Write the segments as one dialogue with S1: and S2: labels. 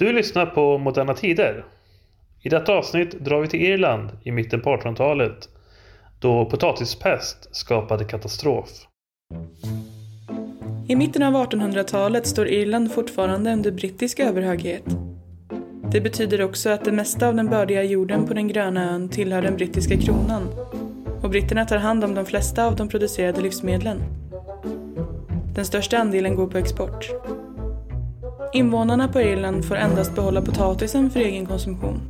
S1: Du lyssnar på Moderna Tider. I detta avsnitt drar vi till Irland i mitten på 1800-talet då potatispest skapade katastrof.
S2: I mitten av 1800-talet står Irland fortfarande under brittisk överhöghet. Det betyder också att det mesta av den bördiga jorden på den gröna ön tillhör den brittiska kronan och britterna tar hand om de flesta av de producerade livsmedlen. Den största andelen går på export. Invånarna på Irland får endast behålla potatisen för egen konsumtion.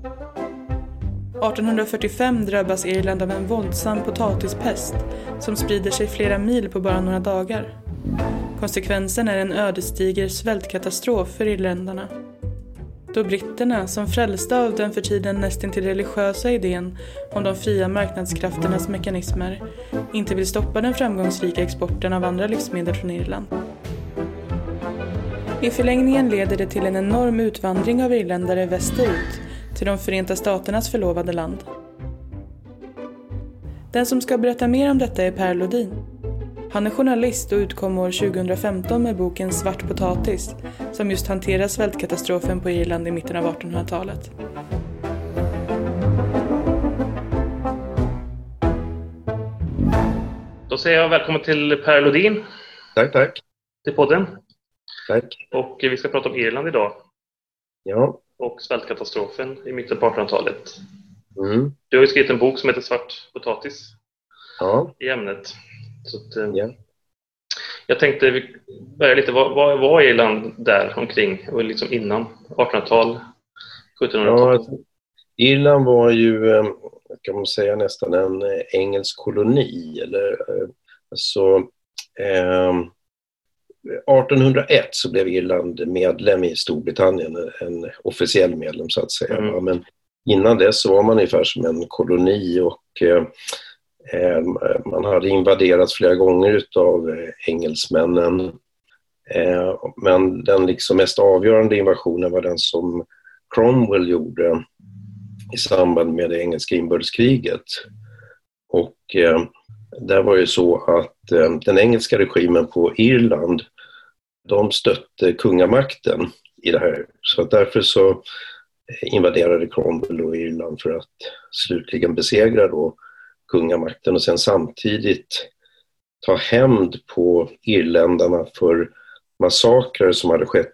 S2: 1845 drabbas Irland av en våldsam potatispest som sprider sig flera mil på bara några dagar. Konsekvensen är en ödesdiger svältkatastrof för irländarna. Då britterna, som frälsta av den för tiden nästintill religiösa idén om de fria marknadskrafternas mekanismer, inte vill stoppa den framgångsrika exporten av andra livsmedel från Irland. I förlängningen leder det till en enorm utvandring av irländare västerut, till de Förenta Staternas förlovade land. Den som ska berätta mer om detta är Per Lodin. Han är journalist och utkom år 2015 med boken Svart potatis, som just hanterar svältkatastrofen på Irland i mitten av 1800-talet.
S1: Då säger jag välkommen till Per Lodin
S3: Tack, tack.
S1: till podden.
S3: Tack.
S1: Och vi ska prata om Irland idag
S3: Ja.
S1: och svältkatastrofen i mitten på 1800-talet.
S3: Mm.
S1: Du har ju skrivit en bok som heter Svart potatis
S3: Ja.
S1: i ämnet. Så att, eh,
S3: Ja.
S1: Jag tänkte vi börja lite, vad, vad var Irland där omkring och liksom innan 1800-tal, 1700-tal?
S3: ja alltså, Irland var ju, eh, kan man säga, nästan en eh, engelsk koloni. Eller, alltså, eh, 1801 så blev Irland medlem i Storbritannien, en officiell medlem så att säga.
S1: Mm.
S3: Men innan dess så var man ungefär som en koloni och eh, eh, man hade invaderats flera gånger utav eh, engelsmännen. Eh, men den liksom mest avgörande invasionen var den som Cromwell gjorde i samband med det engelska inbördeskriget. Och eh, där var ju så att eh, den engelska regimen på Irland, de stötte kungamakten i det här. Så därför så invaderade Cromwell då Irland för att slutligen besegra då kungamakten och sen samtidigt ta hämnd på irländarna för massakrer som hade skett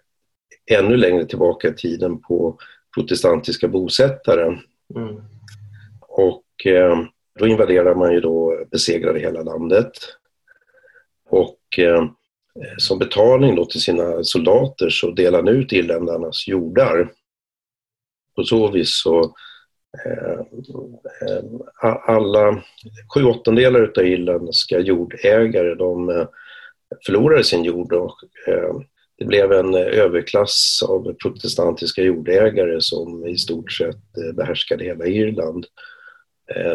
S3: ännu längre tillbaka i tiden på protestantiska bosättare.
S1: Mm.
S3: Och eh, då invaderade man ju då, besegrade hela landet. Och eh, Eh, som betalning då till sina soldater så delade han ut irländarnas jordar. På så vis så eh, eh alla sju åttondelar utav irländska jordägare de eh, förlorade sin jord och eh, det blev en överklass av protestantiska jordägare som i stort sett behärskade hela Irland.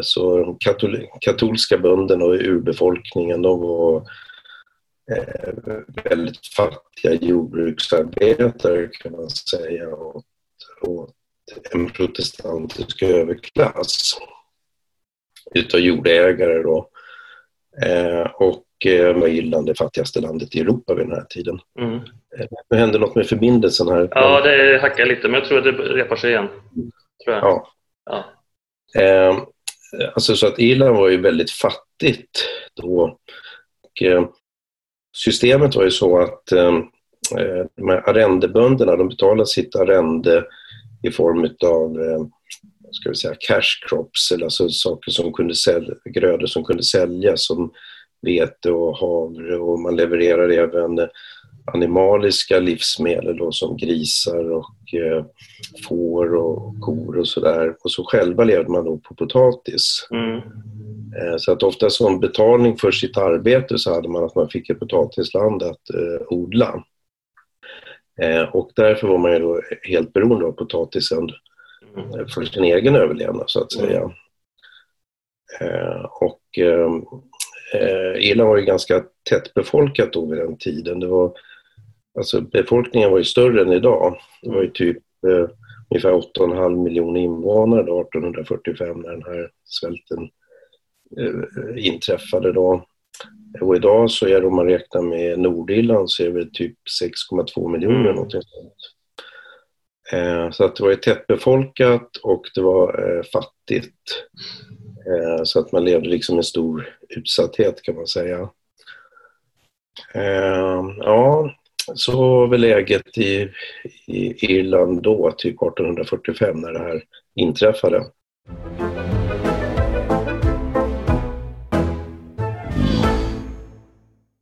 S3: Så katol katolska bönderna och urbefolkningen de var väldigt fattiga jordbruksarbetare kan man säga åt, åt en protestantisk överklass utav jordägare då. Eh, och eh, var Irland det fattigaste landet i Europa vid den här tiden.
S1: Mm.
S3: Nu hände något med förbindelsen här.
S1: Ja, det hackar lite, men jag tror att det repar sig igen. Tror jag.
S3: Ja.
S1: Ja.
S3: Eh, alltså så att Irland var ju väldigt fattigt då. Och, eh, systemet var ju så att ehm, eh, de här arrendebönderna de betalade sitt arrende i form av eh, ska vi säga cash crops, eller alltså saker som kunde sälja, grödor som kunde säljas som vete och havre och man levererade även animaliska livsmedel då, som grisar och eh, får och kor och sådär. Och så själva levde man då på potatis.
S1: Mm.
S3: Eh, Så att ofta som betalning för sitt arbete så hade man att man fick ett potatisland att eh, odla. Och därför var man ju då helt beroende av potatisen
S1: Mm.
S3: för sin egen överlevnad så att säga. Eh, och eh, Irland var ju ganska tättbefolkat då vid den tiden. Det var, alltså befolkningen var ju större än idag. Det var ju typ eh, ungefär 8,5 miljoner invånare då 1845 när den här svälten eh, inträffade då. Och idag så är det, om man räknar med Nordirland, så är det typ 6,2 miljoner
S1: Mm.
S3: någonting sånt. Eh, så att det var tättbefolkat och det var eh, fattigt. Eh, så att man levde liksom i stor utsatthet kan man säga. Ja, så var väl läget i, i Irland då, typ 1845 när det här inträffade.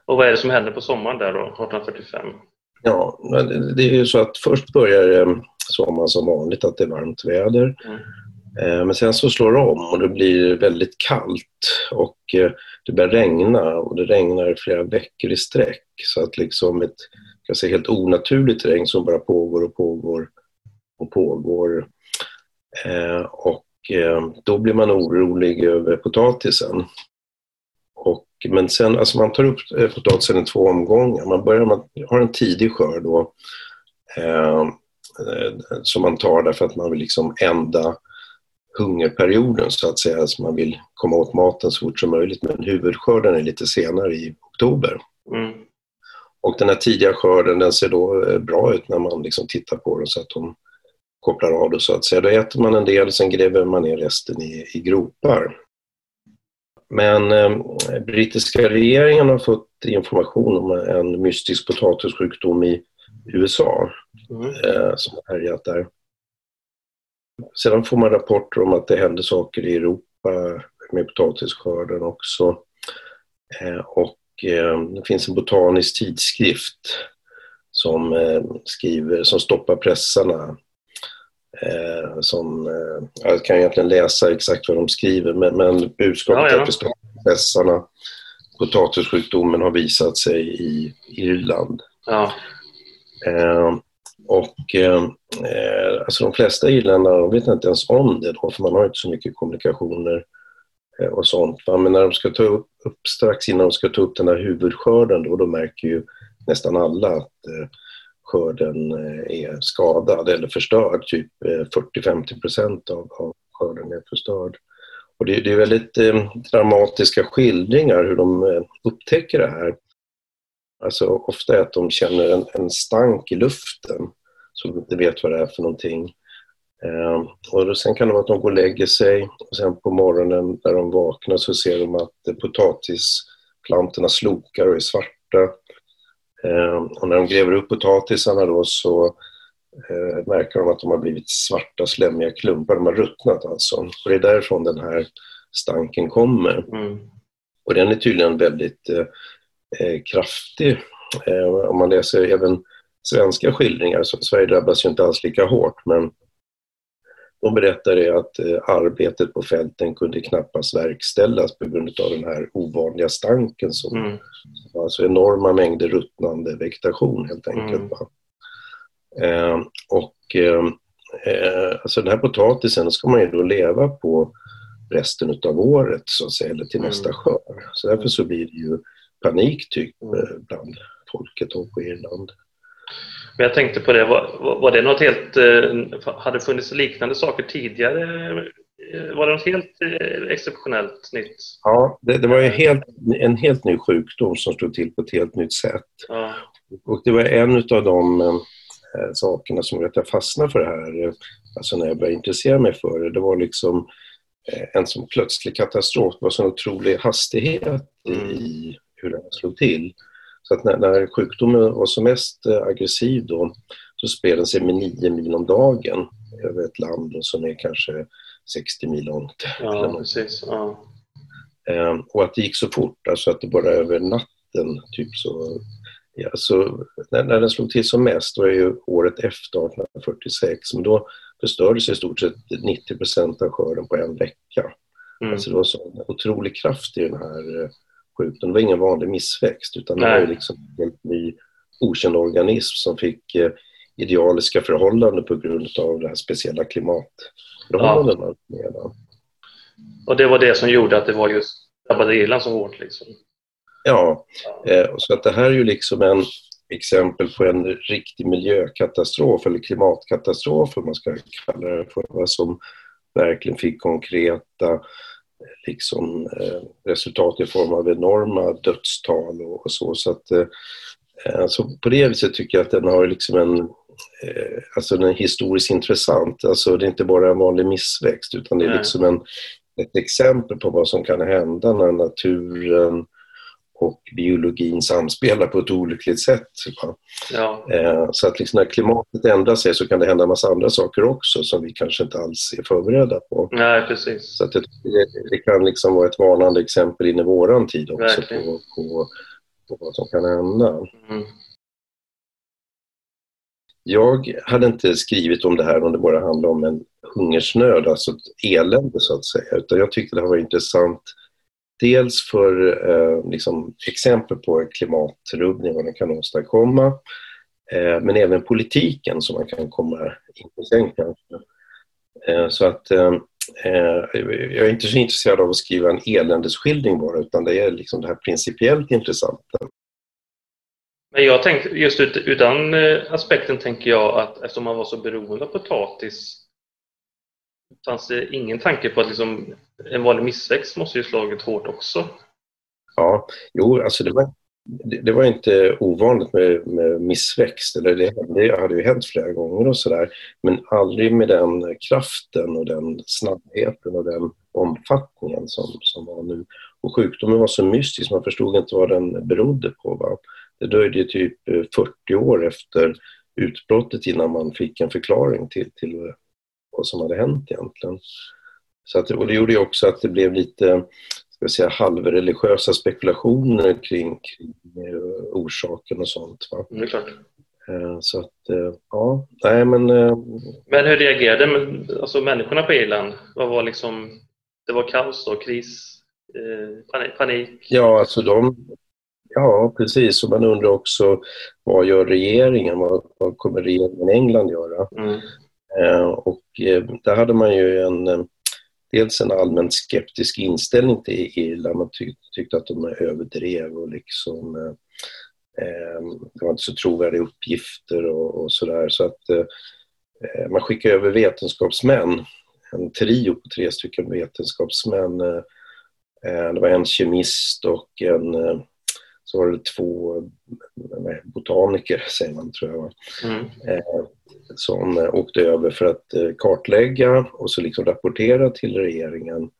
S1: Och vad är det som händer på sommaren där då, 1845?
S3: Ja, det är ju så att först börjar sommaren som vanligt, att det är varmt väder. Mm. Eh, men sen så slår det om och det blir väldigt kallt och eh, det börjar regna och det regnar flera veckor i sträck. Så att liksom ett jag säga, helt onaturligt regn som bara pågår och pågår och pågår. Eh, och då blir man orolig över potatisen. Och, men sen, alltså man tar upp potatisen i två omgångar. Man, börjar, man har en tidig skörd då, eh, som man tar därför att man vill liksom ända hungerperioden så att säga. Så man vill komma åt maten så fort som möjligt. Men huvudskörden är lite senare i oktober. Mm. Och den här tidiga skörden den ser då eh, bra ut när man liksom tittar på den så att de kopplar av det så att säga. Då äter man en del, sen gräver man ner resten i, i gropar. Men eh, brittiska regeringen har fått information om en mystisk potatissjukdom i USA mm. eh, som har härjat där. Sedan får man rapporter om att det händer saker i Europa med potatisskörden också. Eh, och eh, det finns en botanisk tidskrift som eh, skriver, som stoppar pressarna. Som, jag kan egentligen läsa exakt vad de skriver men, men budskapet ja, ja. är att stoppa pressarna. Potatissjukdomen har visat sig i Irland. Ja. Och eh, eh, alltså de flesta irländare vet inte ens om det då, för man har inte så mycket kommunikationer eh, och sånt. Va? Men när de ska ta upp, upp, strax innan de ska ta upp den här huvudskörden då, då märker ju nästan alla att eh, skörden eh, är skadad eller förstörd. Typ eh, 40-50 procent av, av skörden är förstörd. Och det, det är väldigt eh, dramatiska skildringar hur de upptäcker det här. Alltså ofta är att de känner en, en stank i luften som inte vet vad det är för någonting. Eh, och då, sen kan det vara att de går och lägger sig och sen på morgonen när de vaknar så ser de att potatisplantorna slokar och är svarta. Eh, och när de gräver upp potatisarna då så eh, märker de att de har blivit svarta slemmiga klumpar. De har ruttnat alltså. Och det är därifrån den här stanken kommer. Mm. Och den är tydligen väldigt eh, eh kraftig. Eh, om man läser även svenska skildringar. Så Sverige drabbas ju inte alls lika hårt men de berättade att eh, arbetet på fälten kunde knappast verkställas på grund av den här ovanliga stanken som mm. alltså enorma mängder ruttnande vegetation helt enkelt. Mm. Eh, och eh, eh, alltså den här potatisen ska man ju då leva på resten av året så att säga, eller till mm. nästa skörd. Så därför så blir det ju panik typ mm. eh, bland folket på Irland.
S1: Men jag tänkte på det, var, var det något helt, eh, hade funnits liknande saker tidigare? Eh, var det något helt eh, exceptionellt nytt?
S3: Ja, det, det var helt, en helt ny sjukdom som stod till på ett helt nytt sätt. Ja. Och det var en av de äh, sakerna som jag fastnade för det här, alltså när jag började intressera mig för det. Det var liksom en sån plötslig katastrof, det var sån otrolig hastighet mm. i hur det slog till. Så att när, när sjukdomen var som mest eh, aggressiv då, så spred den sig med nio mil om dagen över ett land som är kanske 60 mil långt.
S1: Ja, precis. Ja.
S3: Ehm, och att det gick så fort, alltså att det bara över natten, typ så... Ja, så när, när den slog till som mest, då är ju året efter 1846, men då förstördes i stort sett 90 procent av skörden på en vecka. Mm. Alltså det var så otrolig kraft i den här sjukdom. Det var ingen vanlig missväxt utan det var liksom en ny okänd organism som fick eh, idealiska förhållanden på grund av det här speciella klimatförhållandena. Ja.
S1: Och det var det som gjorde att det var just drabbade Irland så hårt? Liksom.
S3: Ja, eh, så att det här är ju liksom en exempel på en riktig miljökatastrof eller klimatkatastrof, om man ska kalla det för, vad som verkligen fick konkreta liksom, eh, resultat i form av enorma dödstal och, så. så att, eh, alltså på det viset tycker jag att den har liksom en, alltså den är historiskt intressant. Alltså det är inte bara en vanlig missväxt utan det är liksom en, ett exempel på vad som kan hända när naturen och biologin samspelar på ett olyckligt sätt. Ja. Eh, så att liksom när klimatet ändrar sig så kan det hända en massa andra saker också som vi kanske inte alls är förberedda på.
S1: Nej, precis.
S3: Så att det, det kan liksom vara ett varnande exempel in i våran tid också på, på, på, vad som kan hända. Mm. Jag hade inte skrivit om det här om det bara handlade om en hungersnöd, alltså ett elände så att säga, utan jag tyckte det här var intressant Dels för eh, liksom, exempel på klimatrubbning, vad den kan åstadkomma, eh, men även politiken som man kan komma in på sen kanske. Eh, så att eh, eh, jag är inte så intresserad av att skriva en eländesskildring bara, utan det är liksom det här principiellt intressanta.
S1: Men jag tänkte, just ut, ur den eh, aspekten tänker jag att eftersom man var så beroende av potatis fanns det ingen tanke på att liksom, en vanlig missväxt måste ju slagit hårt också?
S3: Ja, jo, alltså det var, det, det var inte ovanligt med, med missväxt. Eller det, det hade ju hänt flera gånger och sådär. Men aldrig med den kraften och den snabbheten och den omfattningen som, som var nu. Och sjukdomen var så mystisk, man förstod inte vad den berodde på. Va? Det dröjde typ eh, 40 år efter utbrottet innan man fick en förklaring till, till vad som hade hänt egentligen. Så att, och det gjorde ju också att det blev lite ska säga, halvreligiösa spekulationer kring, kring eh, orsaken och sånt. Va?
S1: Det är klart.
S3: Eh, så att, eh, ja, nej men...
S1: Men hur reagerade alltså, människorna på Irland? Vad var liksom... Det var kaos då, kris, panik?
S3: Ja, alltså de... Ja, precis. Och man undrar också vad gör regeringen? Vad, vad kommer regeringen i England göra? Mm. Eh, och eh, där hade man ju en, eh, dels en allmänt skeptisk inställning till Irland. Man tyck, tyckte att de överdrev och liksom det var inte så trovärdiga uppgifter och, och sådär. Så att man skickade över vetenskapsmän, en trio på tre stycken vetenskapsmän. Det var en kemist och en så var det två botaniker, säger man tror jag, mm. eh, som åkte över för att eh, kartlägga och så liksom rapportera till regeringen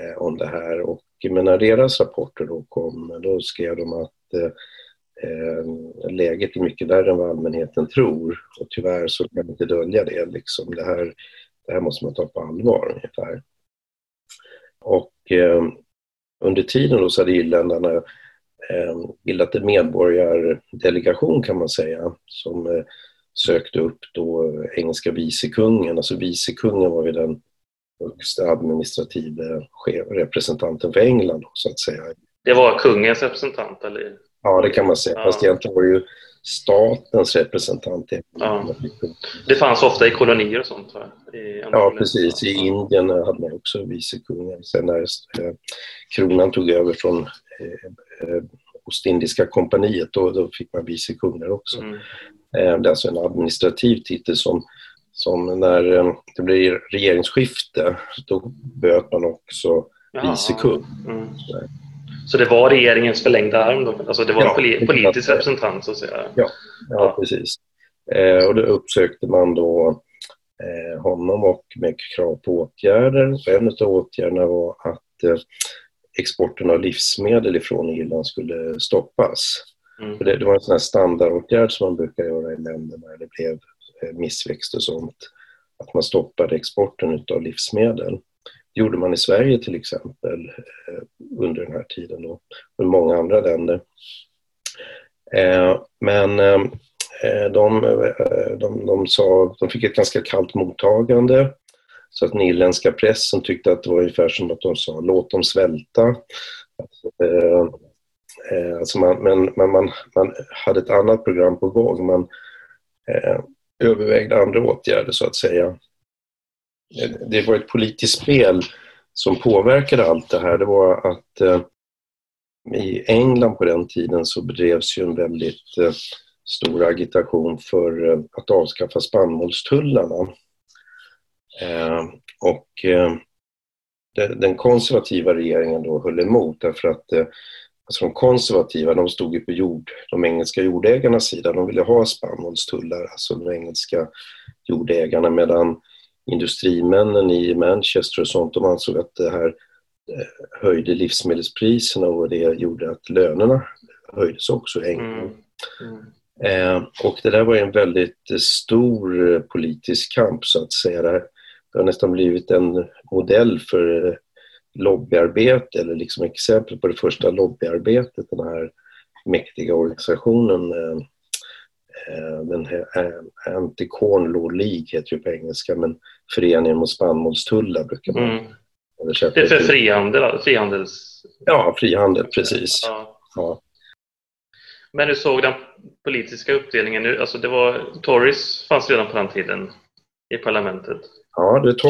S3: eh, om det här. Och, men när deras rapporter då kom, då skrev de att eh, eh, läget är mycket värre än vad allmänheten tror och tyvärr så kan man inte dölja det. Liksom. Det, här, det här måste man ta på allvar ungefär. Och eh, under tiden då så hade irländarna Eh, bildat en medborgardelegation kan man säga som eh, sökte upp då engelska vicekungen. Alltså vicekungen var ju den högsta administrativa representanten för England så att säga.
S1: Det var kungens representant eller?
S3: Ja, det kan man säga. Ja. Fast egentligen var det ju statens representant.
S1: Ja. Det fanns ofta i kolonier och sånt? Va?
S3: ja, precis. I Indien hade man också vicekungen. Sen när eh, kronan tog över från eh, Ostindiska kompaniet, då, då fick man vicekung där också. Mm. Eh, det är alltså en administrativ titel som, som när eh, det blir regeringsskifte, då böt man också vicekung. Mm.
S1: Så det var regeringens förlängda arm då? Alltså det var ja, en politisk representant så att säga?
S3: Ja, ja, precis. Eh, och då uppsökte man då eh, honom och med krav på åtgärder. Och en av åtgärderna var att eh, exporten av livsmedel ifrån Irland skulle stoppas. Mm. Det, det, var en sån standardåtgärd som man brukar göra i länder när det blev eh, missväxt och sånt. Att man stoppade exporten av livsmedel. Det gjorde man i Sverige till exempel eh, under den här tiden då, och många andra länder. Eh, men de, de, de, sa, de fick ett ganska kallt mottagande så att den irländska pressen tyckte att det var ungefär som att de sa låt dem svälta. Alltså, eh, eh, alltså man, men, man, man, man hade ett annat program på gång. Man eh, övervägde andra åtgärder så att säga. Eh, det var ett politiskt spel som påverkade allt det här. Det var att eh, i England på den tiden så bedrevs ju en väldigt eh, stor agitation för eh, att avskaffa spannmålstullarna. Eh, och eh, den konservativa regeringen då höll emot därför att eh, alltså de konservativa, de stod ju på jord, de engelska jordägarnas sida. De ville ha spannmålstullar, alltså de engelska jordägarna, medan industrimännen i Manchester och sånt, de ansåg att det här höjde livsmedelspriserna och det gjorde att lönerna höjdes också i England. Mm. Mm. Och det där var en väldigt stor politisk kamp så att säga. Det har nästan blivit en modell för lobbyarbete eller liksom exempel på det första lobbyarbetet, den här mäktiga organisationen eh, eh, den här Anti-Corn Law League heter ju på engelska, men Föreningen mot spannmålstullar brukar man mm.
S1: det. är för frihandel, frihandels...
S3: Ja, frihandel, precis.
S1: Ja. ja. Men du såg den politiska uppdelningen nu, alltså det var Tories fanns redan på den tiden i parlamentet.
S3: Ja, det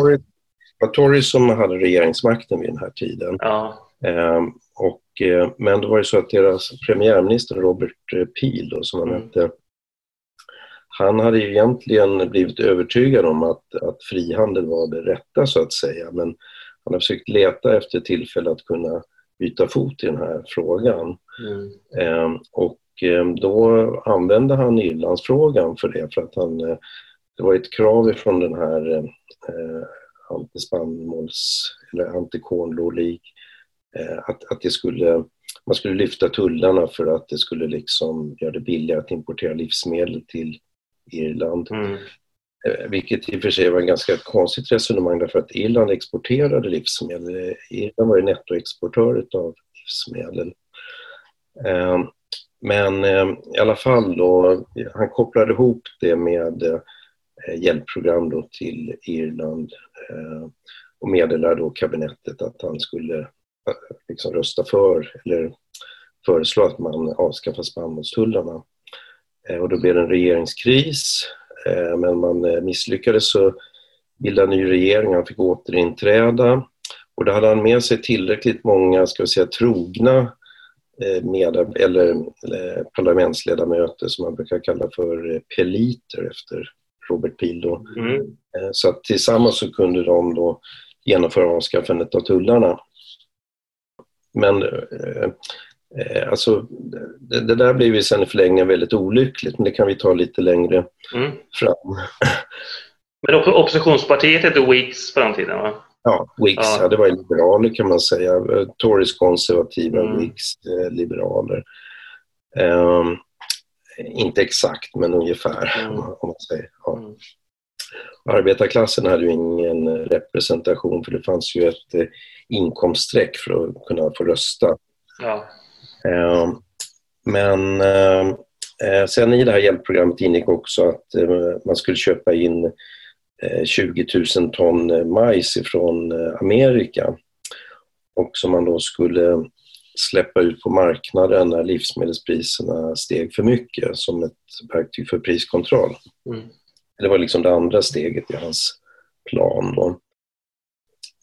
S3: var Tories som hade regeringsmakten vid den här tiden.
S1: Ja.
S3: Eh, och, eh, men det var ju så att deras premiärminister Robert eh, Peel, då, som han mm. hette, han hade ju egentligen blivit övertygad om att, att frihandel var det rätta så att säga, men han har försökt leta efter tillfälle att kunna byta fot i den här frågan. Mm. Eh, och eh, då använde han Irlandsfrågan för det, för att han, eh, det var ett krav från den här antispannmåls eller antikornlålig. Eh, att, att det skulle, man skulle lyfta tullarna för att det skulle liksom göra det billigare att importera livsmedel till Irland. Mm. Eh, vilket i och för sig var ett ganska konstigt resonemang därför att Irland exporterade livsmedel. Irland var ju nettoexportör av livsmedel. Eh, men i alla fall då, han kopplade ihop det med Eh, hjälpprogram då till Irland Eh, och meddelade då kabinettet att han skulle eh, liksom rösta för eller föreslå att man avskaffar spannmålstullarna. Eh, och då blev det en regeringskris eh, men man eh, misslyckades så bildade en ny regering, han fick återinträda och då hade han med sig tillräckligt många, ska vi säga trogna med, eller, eller parlamentsledamöter som man brukar kalla för peliter efter Robert Peel då. Mm. Eh, så tillsammans så kunde de då genomföra avskaffandet av tullarna. Men eh, eh, alltså, det, det, där blev ju sen i förlängningen väldigt olyckligt, men det kan vi ta lite längre mm. fram.
S1: Men oppositionspartiet hette Whigs på den tiden va?
S3: Ja, Whigs, ja. ja. det var liberaler kan man säga. Tories konservativa, mm. Whigs eh, liberaler. Um, inte exakt, men ungefär. Mm. Om man säger. Ja. Mm. Arbetarklassen hade ju ingen representation för det fanns ju ett eh, inkomststreck för att kunna få rösta.
S1: Ja.
S3: Eh, men eh, sen i det här hjälpprogrammet ingick också att man skulle köpa in 20 000 ton majs ifrån Amerika och som man då skulle släppa ut på marknaden när livsmedelspriserna steg för mycket som ett verktyg för priskontroll. Mm. Det var liksom det andra steget i hans plan. Då.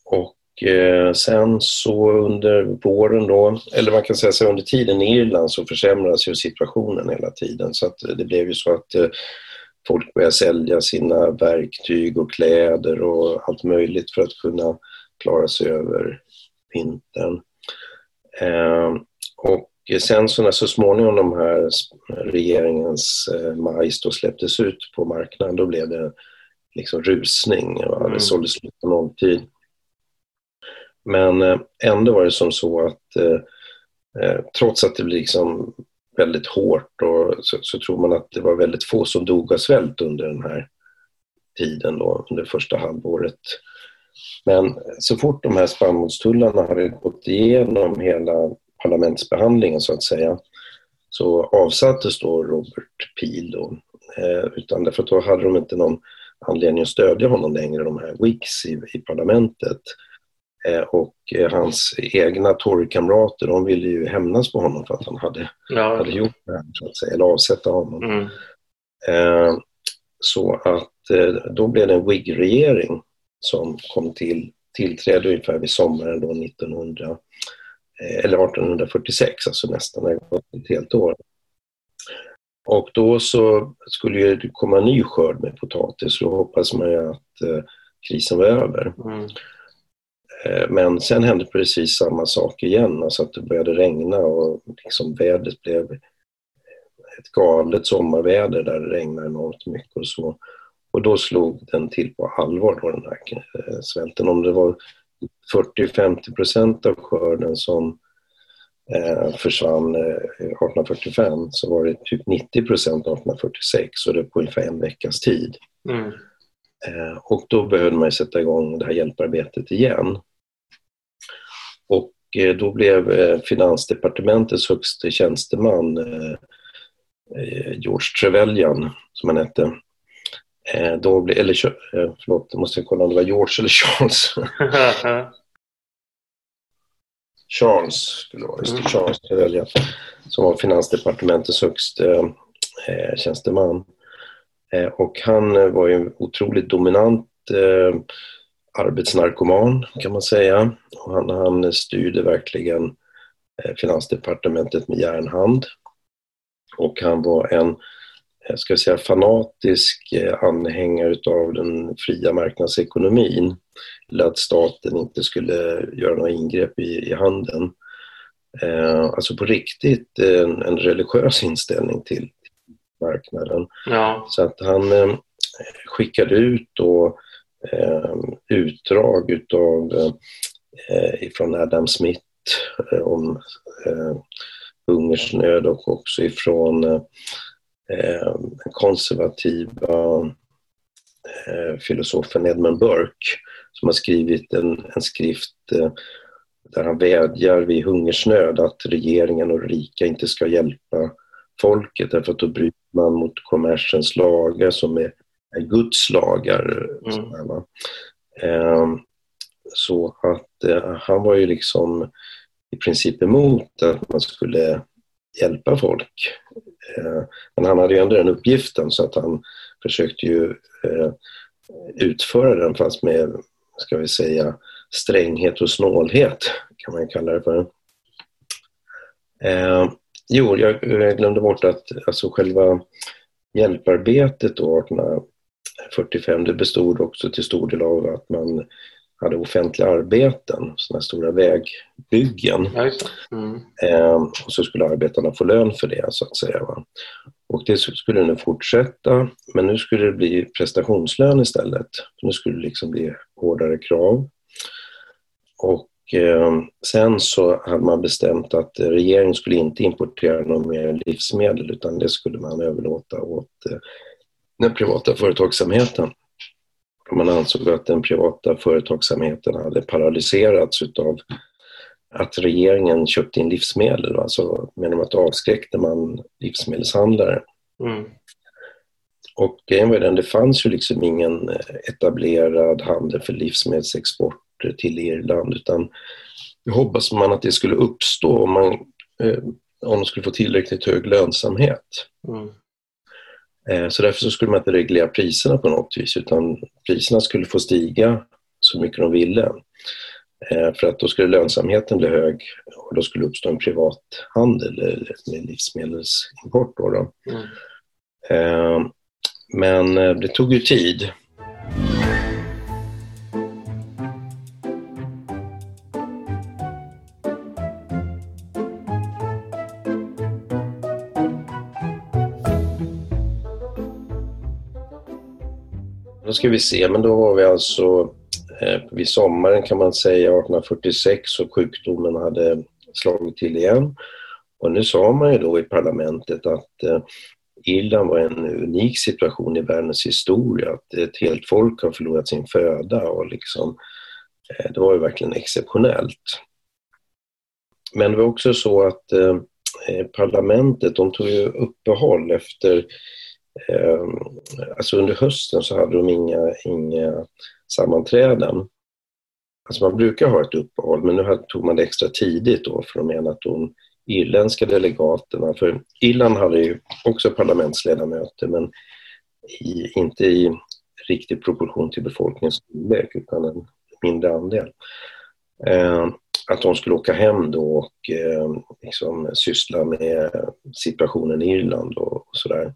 S3: Och eh, sen så under våren då, eller man kan säga så under tiden i Irland så försämras ju situationen hela tiden så att det blev ju så att eh, folk började sälja sina verktyg och kläder och allt möjligt för att kunna klara sig över vintern. Eh, och sen så när så småningom de här regeringens eh, majs då släpptes ut på marknaden, då blev det liksom rusning. och Det mm. såldes slut på nolltid. Men eh, ändå var det som så att eh, trots att det blev liksom väldigt hårt och så, så, tror man att det var väldigt få som dog av svält under den här tiden då, under första halvåret. Men så fort de här spannmålstullarna hade gått igenom hela parlamentsbehandlingen så att säga så avsattes då Robert Peel då. Eh, utan därför att då hade de inte någon anledning att stödja honom längre, de här Whigs i, i parlamentet. Eh, och eh, hans egna Torykamrater, de ville ju hämnas på honom för att han hade, ja. hade gjort det här, så att säga, eller avsätta honom. Mm. Så att då blev det en Whig-regering som kom till, tillträdde ungefär vid sommaren då 1900, eh, eller 1846, alltså nästan ett helt år. Och då så skulle det komma en ny skörd med potatis och då hoppas man ju att eh, krisen var över. Mm. Eh, men sen hände precis samma sak igen, alltså att det började regna och liksom vädret blev ett galet sommarväder där det regnade enormt mycket och så. Och då slog den till på allvar då den här eh, svälten. Om det var 40-50 procent av skörden som eh, försvann eh, 1845 så var det typ 90 procent 1846 och det på ungefär en veckas tid. Mm. Eh, och då behövde man sätta igång det här hjälparbetet igen. Och eh, då blev eh, Finansdepartementets högste tjänsteman George Trevelyan, som han hette, då blev, eller förlåt, måste jag kolla om det var George eller Charles. Charles, skulle vara, just det, Charles Trevelyan, som var Finansdepartementets högste tjänsteman. Och han var ju en otroligt dominant arbetsnarkoman kan man säga. Och han, han styrde verkligen eh, Finansdepartementet med järnhand. Och han var en eh, ska jag säga, fanatisk eh, anhängare av den fria marknadsekonomin. Eller att staten inte skulle göra några ingrepp i, i handeln. Eh, alltså på riktigt en, en religiös inställning till marknaden. Ja. Så att han eh, skickade ut då eh, utdrag utav, eh, ifrån Adam Smith eh, om eh, hungersnöd och också ifrån eh, eh konservativa eh, filosofen Edmund Burke som har skrivit en, en skrift eh, där han vädjar vid hungersnöd att regeringen och rika inte ska hjälpa folket därför att då bryter man mot kommersens lagar som är Guds lagar. Mm. Eh, så att eh, han var ju liksom i princip emot att man skulle hjälpa folk. Eh, men han hade ju ändå den uppgiften så att han försökte ju eh, utföra den fast med, ska vi säga, stränghet och snålhet kan man kalla det för. Eh, jo, jag glömde bort att alltså själva hjälparbetet då, 45 det bestod också till stor del av att man hade offentliga arbeten, sådana stora vägbyggen. Mm. Ehm, och så skulle arbetarna få lön för det så att säga. Va? Och det skulle nu fortsätta, men nu skulle det bli prestationslön istället. Nu skulle det liksom bli hårdare krav. Och eh, sen så hade man bestämt att regeringen skulle inte importera några mer livsmedel utan det skulle man överlåta åt eh, den privata företagsamheten. Man ansåg att den privata företagsamheten hade paralyserats utav att regeringen köpte in livsmedel. Alltså genom att avskräckte man livsmedelshandlare. Mm. Och grejen var den, det fanns ju liksom ingen etablerad handel för livsmedelsexport till Irland utan det hoppas man att det skulle uppstå om man eh, om de skulle få tillräckligt hög lönsamhet. Mm. Eh, så därför så skulle man inte reglera priserna på något vis utan priserna skulle få stiga så mycket de ville. Eh, för att då skulle lönsamheten bli hög och då skulle uppstå en privat handel med livsmedelsimport. Då, då. Mm. Men det tog ju tid. Då ska vi se, men då var vi alltså eh, vid sommaren kan man säga 1846 och sjukdomen hade slagit till igen. Och nu sa man ju då i parlamentet att eh, Irland var en unik situation i världens historia, att ett helt folk har förlorat sin föda och liksom, eh, det var ju verkligen exceptionellt. Men det var också så att eh, eh parlamentet, de tog ju uppehåll efter Ehm, alltså under hösten så hade de inga, inga sammanträden. Alltså man brukar ha ett uppehåll men nu tog man det extra tidigt då för de menar att de irländska delegaterna, för Irland hade ju också parlamentsledamöter men i, inte i riktig proportion till befolkningens storlek utan en mindre andel. Eh, att de skulle åka hem då och eh, liksom syssla med situationen i Irland och, och sådär.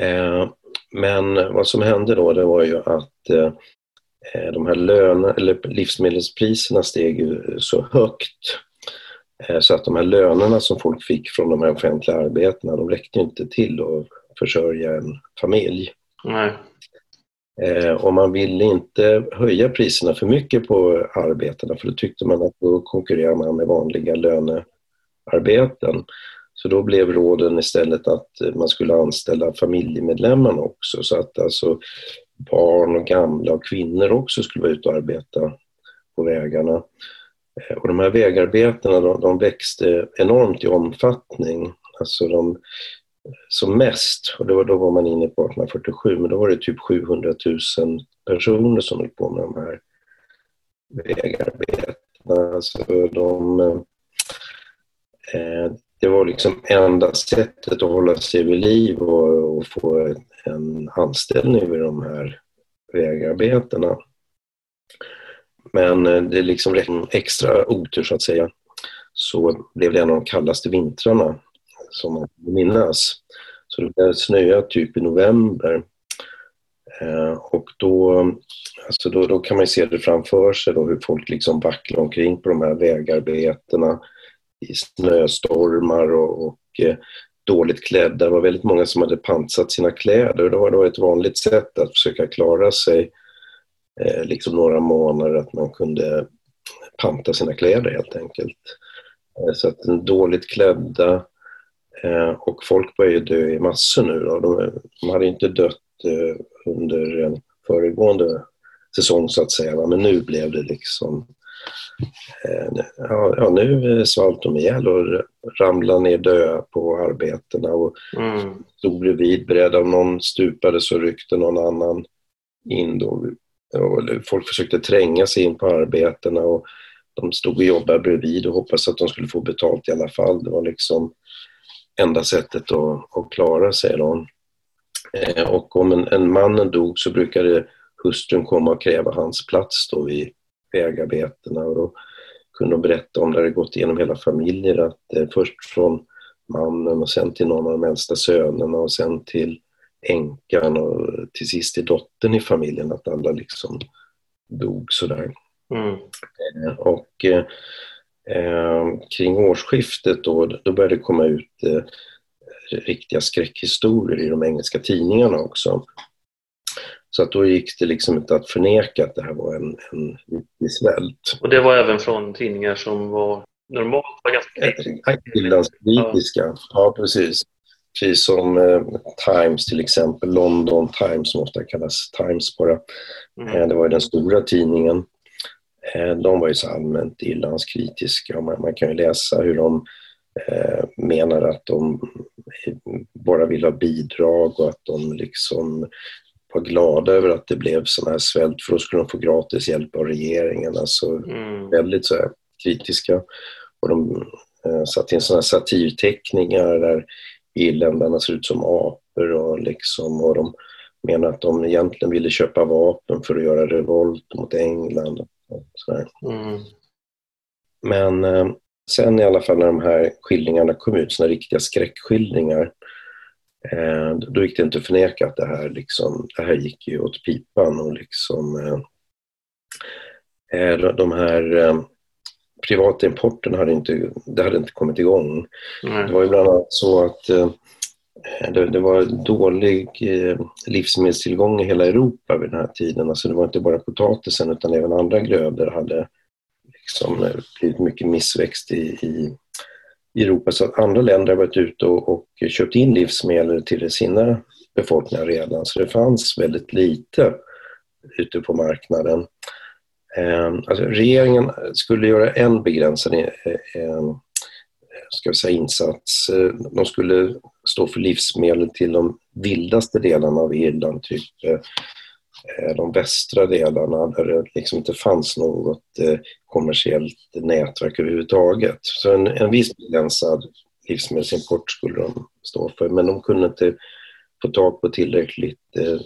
S3: Eh, men vad som hände då det var ju att eh, de här löner, eller livsmedelspriserna steg så högt eh, så att de här lönerna som folk fick från de här offentliga arbetena, de räckte inte till att försörja en familj.
S1: Nej.
S3: Och man ville inte höja priserna för mycket på arbetena för då tyckte man att då konkurrerar man med vanliga lönearbeten. Så då blev råden istället att eh, man skulle anställa familjemedlemmarna också så att alltså barn och gamla och kvinnor också skulle vara ute och arbeta på vägarna. Eh, och de här vägarbetena de, de växte enormt i omfattning. Alltså de, eh, som mest, och då, då var man inne på 1847, men då var det typ 700 000 personer som höll på med de här vägarbetena. Alltså de, eh, det var liksom enda sättet att hålla sig vid liv och, och få en anställning vid de här vägarbetena. Men eh, det är liksom extra otur så att säga så blev det en av de kallaste vintrarna som man kan minnas. Så det började snöa typ i november. Eh, och då, alltså då, då kan man se det framför sig då hur folk liksom vacklar omkring på de här vägarbetena i snöstormar och, och eh, dåligt klädda. Det var väldigt många som hade pansat sina kläder. Det var, då ett vanligt sätt att försöka klara sig eh, liksom några månader, att man kunde panta sina kläder helt enkelt. Eh, så att dåligt klädda eh, och folk började dö i massor nu. Då. De, de hade inte dött eh, under en föregående säsong så att säga, men nu blev det liksom Eh, ja, nu svalt de ihjäl och ramlade ner döda på arbetena och mm. stod bredvid beredda. Om någon stupade så ryckte någon annan in då. Folk försökte tränga sig in på arbetena och de stod och jobbade bredvid och hoppades att de skulle få betalt i alla fall. Det var liksom enda sättet att, att klara sig. Då. Eh, och om en, en mannen dog så brukade hustrun komma och kräva hans plats då vid vägarbetena och då kunde de berätta om det hade gått igenom hela familjer att eh, först från mannen och sen till någon av de äldsta sönerna och sen till änkan och till sist till dottern i familjen att alla liksom dog sådär. Mm. Eh, och eh, eh, kring årsskiftet då, då började det komma ut eh, riktiga skräckhistorier i de engelska tidningarna också. Så att då gick det liksom inte att förneka att det här var en, en viktig svält.
S1: Och det var även från tidningar som var normalt var ganska
S3: kritiska? Ja. ja, precis. Precis som eh, Times till exempel, London Times som ofta kallas Times bara. Mm. Eh, det var ju den stora tidningen. Eh, de var ju så allmänt irlandskritiska och man, man kan ju läsa hur de eh, menar att de bara vill ha bidrag och att de liksom var glada över att det blev sån här svält för då skulle de få gratis hjälp av regeringen. Alltså mm. väldigt så kritiska. Och de eh, satte in såna här satirteckningar där irländarna ser ut som apor och, liksom, och de menar att de egentligen ville köpa vapen för att göra revolt mot England. Och mm. Men eh, sen i alla fall när de här skildringarna kom ut, såna riktiga skräckskildringar, Eh, då gick det inte att förneka att det här, liksom, det här gick ju åt pipan och liksom eh, eh de här eh, privata importen hade inte, det hade inte kommit igång. Mm. Det var ju bland annat så att eh, det, det, var dålig eh, livsmedelstillgång i hela Europa vid den här tiden. Alltså det var inte bara potatisen utan även andra grödor hade liksom blivit mycket missväxt i, i i Europa så att andra länder har varit ute och, och köpt in livsmedel till sina befolkningar redan. Så det fanns väldigt lite ute på marknaden. Eh, alltså regeringen skulle göra en begränsad eh, eh, ska vi säga, insats. Eh, de skulle stå för livsmedel till de vildaste delarna av Irland, typ Eh, Eh, de västra delarna där det liksom inte fanns något eh, kommersiellt nätverk överhuvudtaget. Så en, en viss begränsad livsmedelsimport skulle de stå för, men de kunde inte få tag på tillräckligt eh,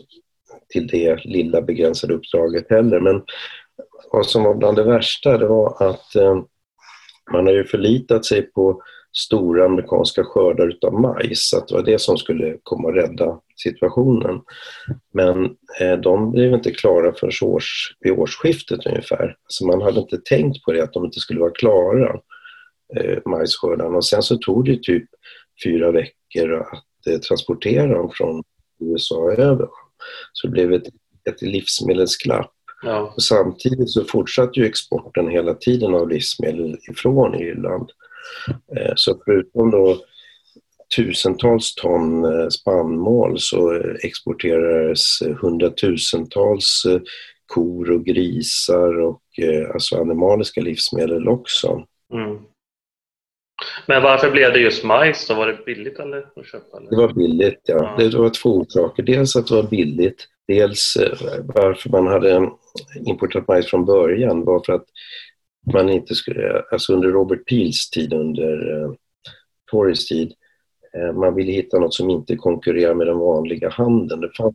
S3: till det lilla begränsade uppdraget heller. Men vad som var bland det värsta det var att man har ju förlitat sig på stora amerikanska skördar utav majs, att det var det som skulle komma att rädda situationen. Men eh, de blev inte klara förrän års, vid årsskiftet ungefär. Alltså man hade inte tänkt på det, att de inte skulle vara klara, eh, majsskördarna. Och sen så tog det typ fyra veckor att eh, transportera dem från USA över. Så det blev ett, ett livsmedelsglapp. Ja. Och samtidigt så fortsatte ju exporten hela tiden av livsmedel ifrån Irland. Eh, så förutom då tusentals ton eh, spannmål så exporterades hundratusentals eh, kor och grisar och alltså animaliska livsmedel också. Mm.
S1: Men varför blev det just majs då? Var det billigt eller att köpa? Eller?
S3: Det var billigt, ja. ja. Det var två orsaker. Dels att det var billigt. Dels varför man hade importerat majs från början var för att man inte skulle, alltså under Robert Peels tid, under eh, Tories tid, eh, man ville hitta något som inte konkurrerar med den vanliga handeln. Det fanns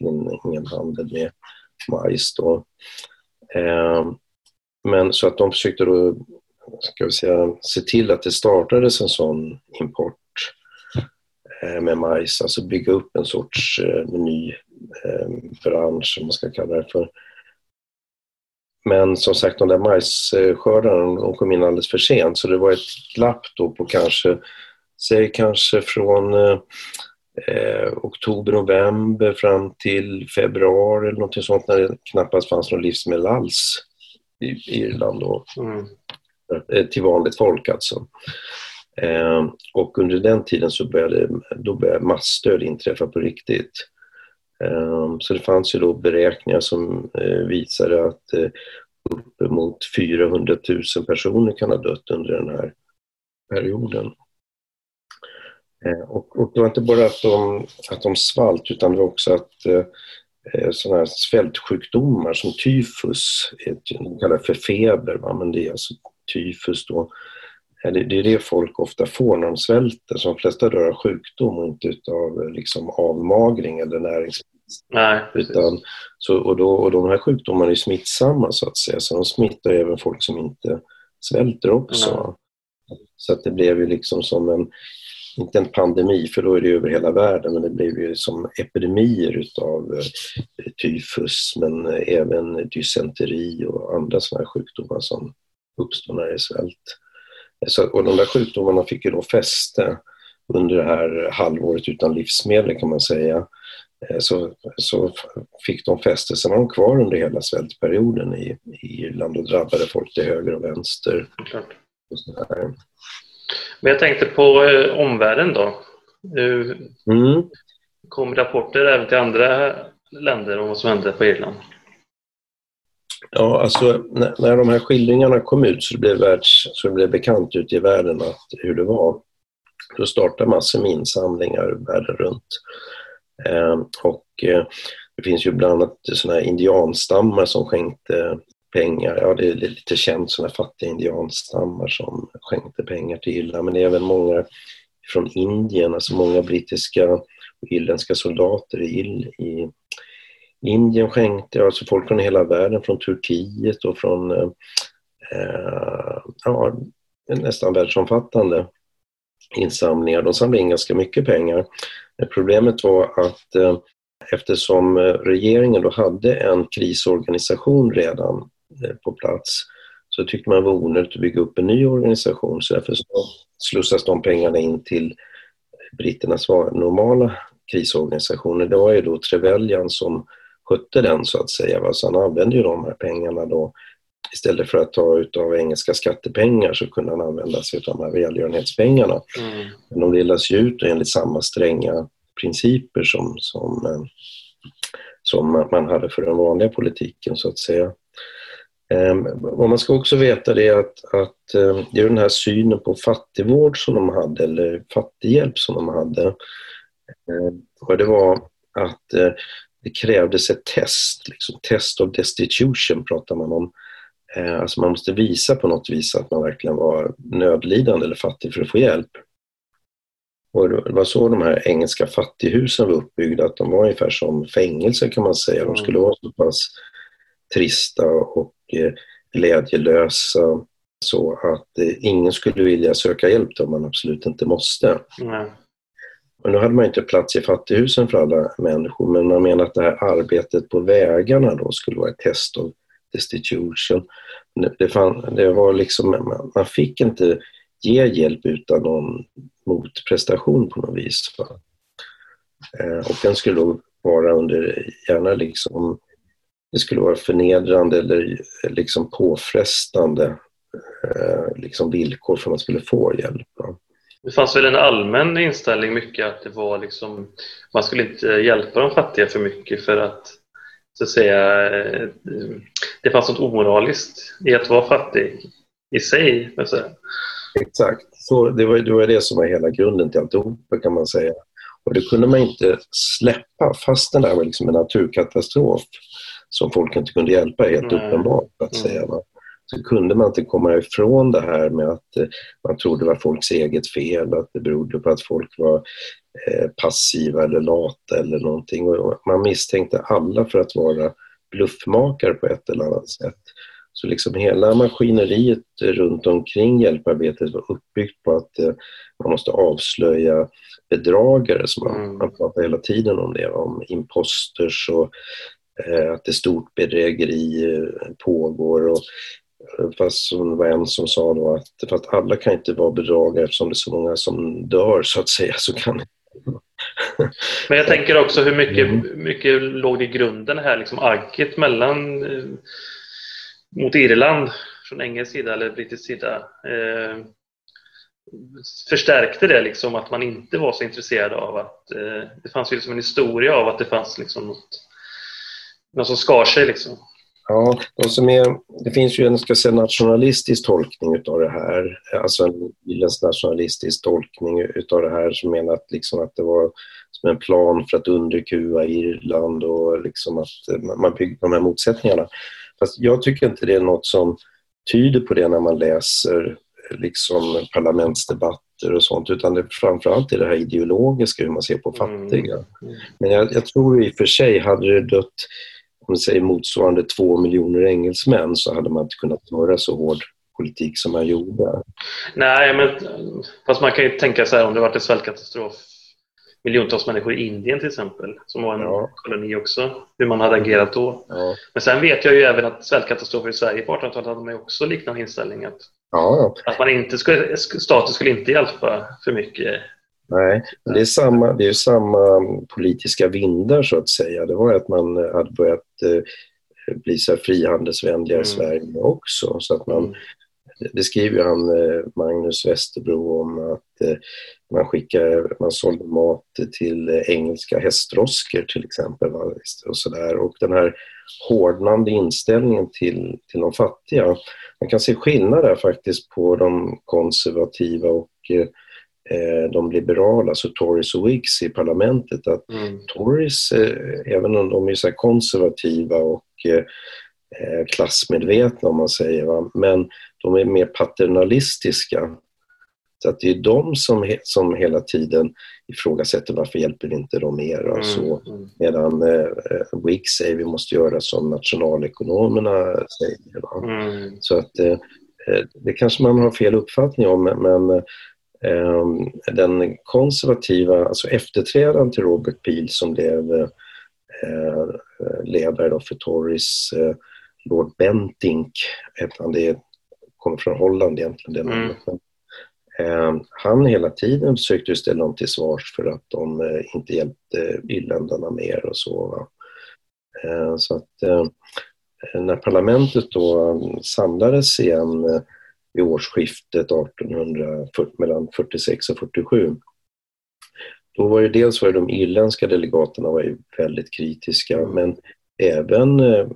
S3: ingen, ingen, handel med majs då. Eh, men så att de försökte då, ska vi säga, se till att det startades en sån import eh, med majs, alltså bygga upp en sorts ny bransch, som man ska kalla det för, men som sagt, de där majsskördarna de kom in alldeles för sent så det var ett glapp då på kanske, säg kanske från eh, oktober, november fram till februari eller något sånt när det knappast fanns något livsmedel alls i Irland då. Mm. Eh, till vanligt folk alltså. Eh, och under den tiden så började, då började massdöd inträffa på riktigt. Ehm, så det fanns ju då beräkningar som eh, visade att eh, uppemot 400 000 personer kan ha dött under den här perioden. Ehm, och, och det var inte bara att de, att de svalt utan det var också att eh, eh sådana här svältsjukdomar som tyfus, de kallar för feber, va? men det är alltså tyfus då. Det är det folk ofta får när de svälter, så de flesta dör av sjukdom och inte av liksom avmagring eller näringsbrist.
S1: Nej,
S3: Utan, så, och, då, och de här sjukdomarna är smittsamma så att säga, så de smittar även folk som inte svälter också. Nej. Så att det blev ju liksom som en, inte en pandemi för då är det över hela världen, men det blev ju som epidemier utav eh, tyfus men även dysenteri och andra sådana här sjukdomar som uppstår när det är svält. Så, och de där sjukdomarna fick ju då fäste under det här halvåret utan livsmedel kan man säga. Eh, så, så fick de fäste. Sen var de kvar under hela svältperioden i, i Irland och drabbade folk till höger och vänster. Och
S1: Men jag tänkte på eh, omvärlden då. Mm. kom rapporter även till andra länder om vad som hände på Irland?
S3: Ja, alltså när, när de här skildringarna kom ut så det blev, världs, så det blev bekant ute i världen att, hur det var. Då startade massor med insamlingar världen runt. Eh, och eh, det finns ju bland annat sådana här indianstammar som skänkte pengar. Ja, det är lite känt sådana fattiga indianstammar som skänkte pengar till Irland. Men det är även många från Indien, alltså många brittiska och irländska soldater i, i Indien skänkte, alltså folk från hela världen, från Turkiet och från eh, ja, nästan världsomfattande insamlingar. De samlade in ganska mycket pengar. Problemet var att eh, eftersom regeringen då hade en krisorganisation redan eh, på plats så tyckte man det var onödigt att bygga upp en ny organisation så därför så slussas de pengarna in till britternas normala krisorganisationer. Det var ju då Trevelyan som skötte den så att säga. Så han använde ju de här pengarna då istället för att ta av engelska skattepengar så kunde han använda sig av de här välgörenhetspengarna. Mm. Men de delas ju ut enligt samma stränga principer som, som, eh, som man hade för den vanliga politiken så att säga. Vad man ska också veta det är att, att uh, det är den här synen på fattigvård som de hade, eller fattighjälp som de hade. Uh, och det var att uh, det krävdes ett test, liksom, test of destitution pratar man om. Eh, alltså man måste visa på något vis att man verkligen var nödlidande eller fattig för att få hjälp. Och det var så de här engelska fattighusen var uppbyggda, att de var ungefär som fängelser kan man säga. De skulle vara så pass trista och eh, glädjelösa så att eh, ingen skulle vilja söka hjälp om man absolut inte måste.
S1: Nej.
S3: Och nu hade man inte plats i fattighusen för alla människor, men man menar att det här arbetet på vägarna då skulle vara ett test av destitution. Det, fann, det var liksom, man fick inte ge hjälp utan någon motprestation på något vis. Eh, och den skulle då vara under, gärna liksom, det skulle vara förnedrande eller liksom påfrestande eh, liksom villkor för att man skulle få hjälp.
S1: Det fanns väl en allmän inställning mycket att det var liksom, man skulle inte hjälpa de fattiga för mycket för att så att säga, eh, det fanns något omoraliskt i att vara fattig i sig.
S3: Exakt, så det, var, det var det som var hela grunden till alltihopa kan man säga. Och det kunde man inte släppa fast det var liksom en naturkatastrof som folk inte kunde hjälpa, helt Nej. uppenbart att säga. Va? Så kunde man inte komma ifrån det här med att eh, man trodde det var folks eget fel, att det berodde på att folk var eh, passiva eller lata eller någonting. Och man misstänkte alla för att vara bluffmakare på ett eller annat sätt. Så liksom hela maskineriet runt omkring hjälparbetet var uppbyggt på att eh, man måste avslöja bedragare, som man, mm. man pratar hela tiden om det, om imposters och att det stort bedrägeri pågår. Och, fast det var en som sa då att för att alla kan inte vara bedragare eftersom det är så många som dör så att säga så kan
S1: Men jag tänker också hur mycket, mm. mycket låg det i grunden här liksom agget mellan mot Irland från engelsk sida eller brittisk sida eh, förstärkte det liksom att man inte var så intresserad av att eh, det fanns ju liksom en historia av att det fanns liksom något, något som skar sig liksom.
S3: Ja, de som är, det finns ju en ska säga, nationalistisk tolkning utav det här, alltså en irländsk nationalistisk tolkning utav det här som menar att, liksom att det var som en plan för att underkuva Irland och liksom att man byggde de här motsättningarna. Fast jag tycker inte det är något som tyder på det när man läser liksom parlamentsdebatter och sånt utan det framförallt är det här ideologiska hur man ser på fattiga. Mm. mm. Men jag, jag, tror i och för sig hade det dött om vi säger motsvarande två miljoner engelsmän så hade man inte kunnat föra så hård politik som man gjorde.
S1: Nej, men fast man kan ju tänka sig om det varit en svältkatastrof miljontals människor i Indien till exempel, som var en ja. koloni också, hur man hade agerat då. Ja. Men sen vet jag ju även att svältkatastrofer i Sverige på 1800-talet hade man också liknande inställning att, ja, att man inte skulle, staten skulle inte hjälpa för mycket.
S3: Nej, det är samma, det är samma politiska vindar så att säga. Det var att man hade börjat eh, bli så frihandelsvänliga mm. i Sverige också. Så att man, mm det skriver han, eh, Magnus Westerbro, om att eh, man, skickar, man sålde mat till engelska hästrosker till exempel. Och, så där. och den här hårdnande inställningen till, till de fattiga. Man kan se skillnader faktiskt på de konservativa och de liberala, alltså Tories och Whigs i parlamentet. Att mm. Tories, även om de är så konservativa och klassmedvetna om man säger, va? men de är mer paternalistiska. Så att det är de som, som hela tiden ifrågasätter varför hjälper inte de mer. Mm. Så, medan eh, Wiggs säger vi måste göra som nationalekonomerna säger. Mm. Så att eh, eh, det kanske man har fel uppfattning om men eh, den konservativa, alltså efterträdaren till Robert Peel som blev eh, ledare för Tories, eh, Lord Bentinck, det är kommer från Holland egentligen. Det mm. Eh, han hela tiden försökte ställa dem till svars för att de eh, inte hjälpte irländarna mer och så. Eh, så att när parlamentet då samlades igen vid årsskiftet 1840, mellan 46 och 47 då var det dels var det de irländska delegaterna var ju väldigt kritiska men även eh,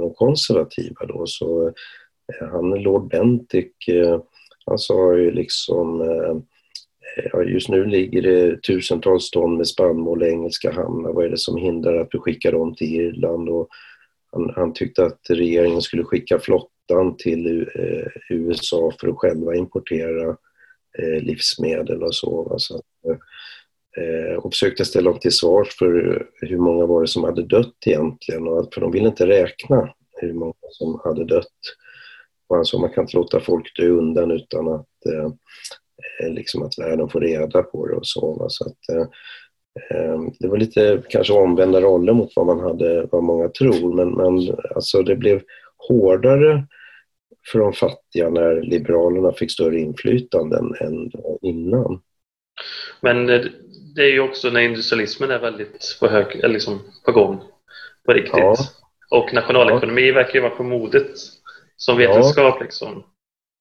S3: de konservativa då så eh, han Lord Bentic eh, han sa ju liksom eh, eh just nu ligger det tusentals ton med spannmål i engelska hamnar. Vad är det som hindrar att du skickar dem till Irland? Och han, han tyckte att regeringen skulle skicka flottan till eh, USA för att själva importera eh, livsmedel och så. så eh, och försökte ställa dem till svars för hur många var det som hade dött egentligen. För de ville inte räkna hur många som hade dött. Och han sa man kan inte låta folk dö undan utan att, liksom att världen får reda på det och så. Så att, det var lite kanske omvända roller mot vad man hade, vad många tror, men, men alltså det blev hårdare för de fattiga när Liberalerna fick större inflytande än, innan.
S1: Men det är ju också när industrialismen är väldigt på, hög, liksom på gång på riktigt. Ja. Och nationalekonomi ja. verkar ju vara på modet som vetenskap ja. liksom.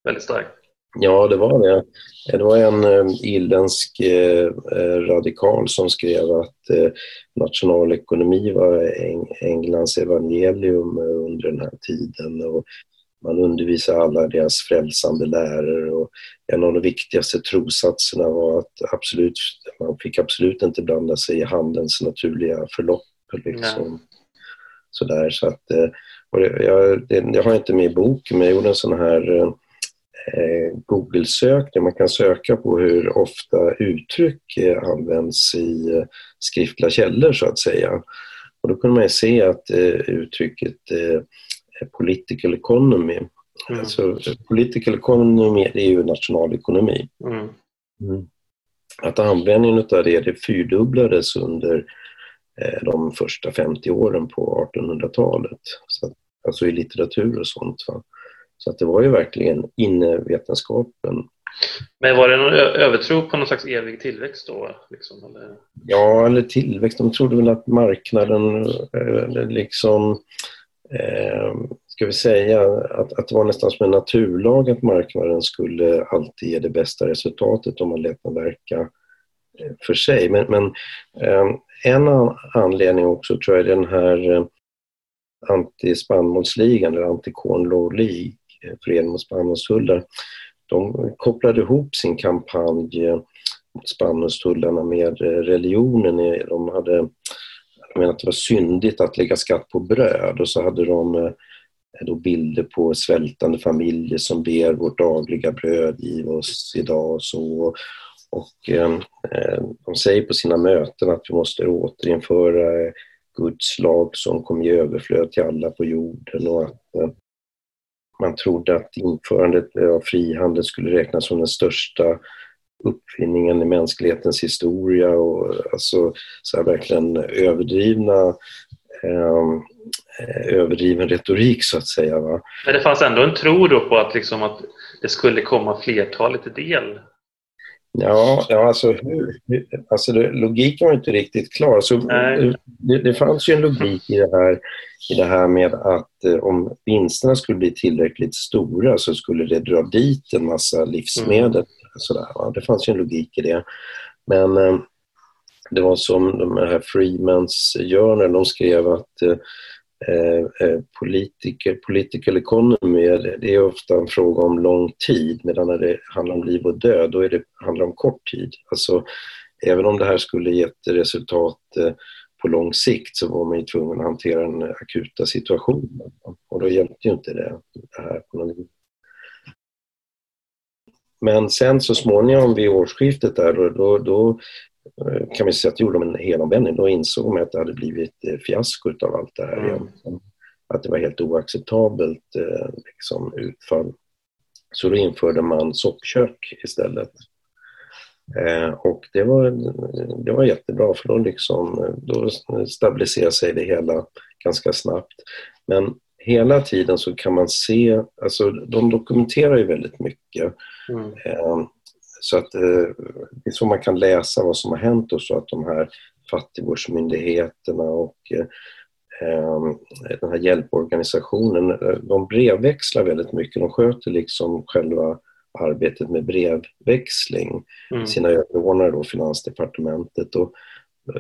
S1: Väldigt starkt.
S3: Ja, det var det. Det var en eh, irländsk eh, eh, radikal som skrev att eh, nationalekonomi var Eng Englands evangelium under den här tiden. Och man undervisade alla deras frälsande lärare och en av de viktigaste trosatserna var att absolut, man fick absolut inte blanda sig i handelns naturliga förlopp. Liksom. Sådär, så att, och det, jag, det, jag har inte med i boken, men jag gjorde en sån här Google-sökning. Man kan söka på hur ofta uttryck eh, används i eh, skriftliga källor, så att säga. Och då kunde man se att eh, uttrycket eh, political economy. Mm. Alltså, political economy är ju nationalekonomi. Mm. Mm. Att användningen av det, det fyrdubblades under eh, de första 50 åren på 1800-talet. Så, alltså i litteratur och sånt. Va? Så att det var ju verkligen innevetenskapen.
S1: Men var det någon övertro på någon slags evig tillväxt då? Liksom, eller?
S3: Ja, eller tillväxt. De trodde väl att marknaden eh, liksom eh, ska vi säga, att, att det var nästan som en naturlag att marknaden skulle alltid ge det bästa resultatet om man lät den verka eh, för sig. Men, men eh, en anledning också tror jag är den här eh, antispannmålsligan, eller anti-corn law league, föreningen mot spannmålstullar. De kopplade ihop sin kampanj mot spannmålstullarna med religionen. De hade de menade att det var syndigt att lägga skatt på bröd och så hade de eh, då bilder på svältande familjer som ber vårt dagliga bröd giv oss idag och så. Och eh, eh, de säger på sina möten att vi måste återinföra Guds lag som kom i överflöd till alla på jorden och att eh, man trodde att införandet av frihandel skulle räknas som den största uppfinningen i mänsklighetens historia och alltså så här verkligen överdrivna ehm, eh, överdriven retorik så att säga. Va?
S1: Men det fanns ändå en tro då på att, liksom att det skulle komma flertalet till del?
S3: Ja, ja alltså, alltså det, logiken var inte riktigt klar. Så det, det, fanns ju en logik i det här, i det här med att eh, om vinsterna skulle bli tillräckligt stora så skulle det dra dit en massa livsmedel. Mm. Sådär, va? Det fanns ju en logik i det. Men eh, det var som de här Freemans Journal, de skrev att eh, eh, Eh, eh, politiker, political economy, det är ofta en fråga om lång tid medan när det handlar om liv och död, då är det, handlar det om kort tid. Alltså, även om det här skulle gett resultat eh, på lång sikt så var man ju tvungen att hantera den akuta situationen. Och då hjälpte ju inte det, det här på någon men sen så småningom vid årsskiftet där, då, då, då kan vi säga att gjorde de en helomvändning. Då insåg man att det hade blivit eh, fiasko av allt det här mm. igen. Att det var helt oacceptabelt eh, liksom, utfall. Så då införde man soppkök istället. Eh, och det var, det var jättebra för då, liksom, då stabiliserade sig det hela ganska snabbt. Men hela tiden så kan man se, alltså de dokumenterar ju väldigt mycket. Mm. Eh, så att eh, det är så man kan läsa vad som har hänt och så att de här fattigvårdsmyndigheterna och eh, den här hjälporganisationen, de brevväxlar väldigt mycket. De sköter liksom själva arbetet med brevväxling, mm. sina överordnade då, Finansdepartementet. Och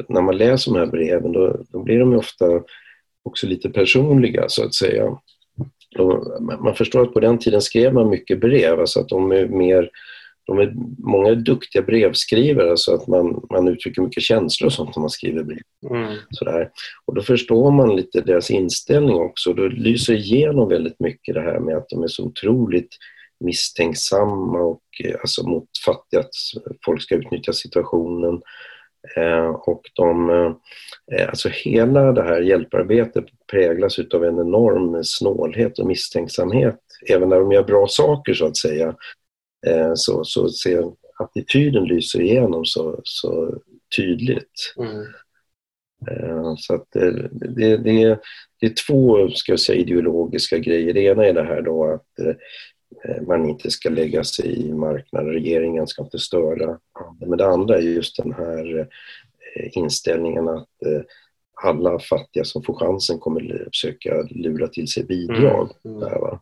S3: när man läser de här breven då, då blir de ofta också lite personliga så att säga. man förstår att på den tiden skrev man mycket brev, alltså att de är mer de är, många är duktiga brevskrivare så att man, man uttrycker mycket känslor och sånt när man skriver brev. Mm. Sådär. Och då förstår man lite deras inställning också. Då lyser igenom väldigt mycket det här med att de är så otroligt misstänksamma och alltså mot fattiga, att folk ska utnyttja situationen. Och de, alltså hela det här hjälparbetet präglas av en enorm snålhet och misstänksamhet. Även när de gör bra saker så att säga så, så ser attityden lyser igenom så, så tydligt. Mm. Så att det, det, det, det är två ska jag säga, ideologiska grejer. Det ena är det här då att eh, man inte ska lägga sig i marknaden, regeringen ska inte störa. Men det andra är just den här eh, inställningen att eh, alla fattiga som får chansen kommer försöka lura till sig bidrag. Mm. Mm. Där,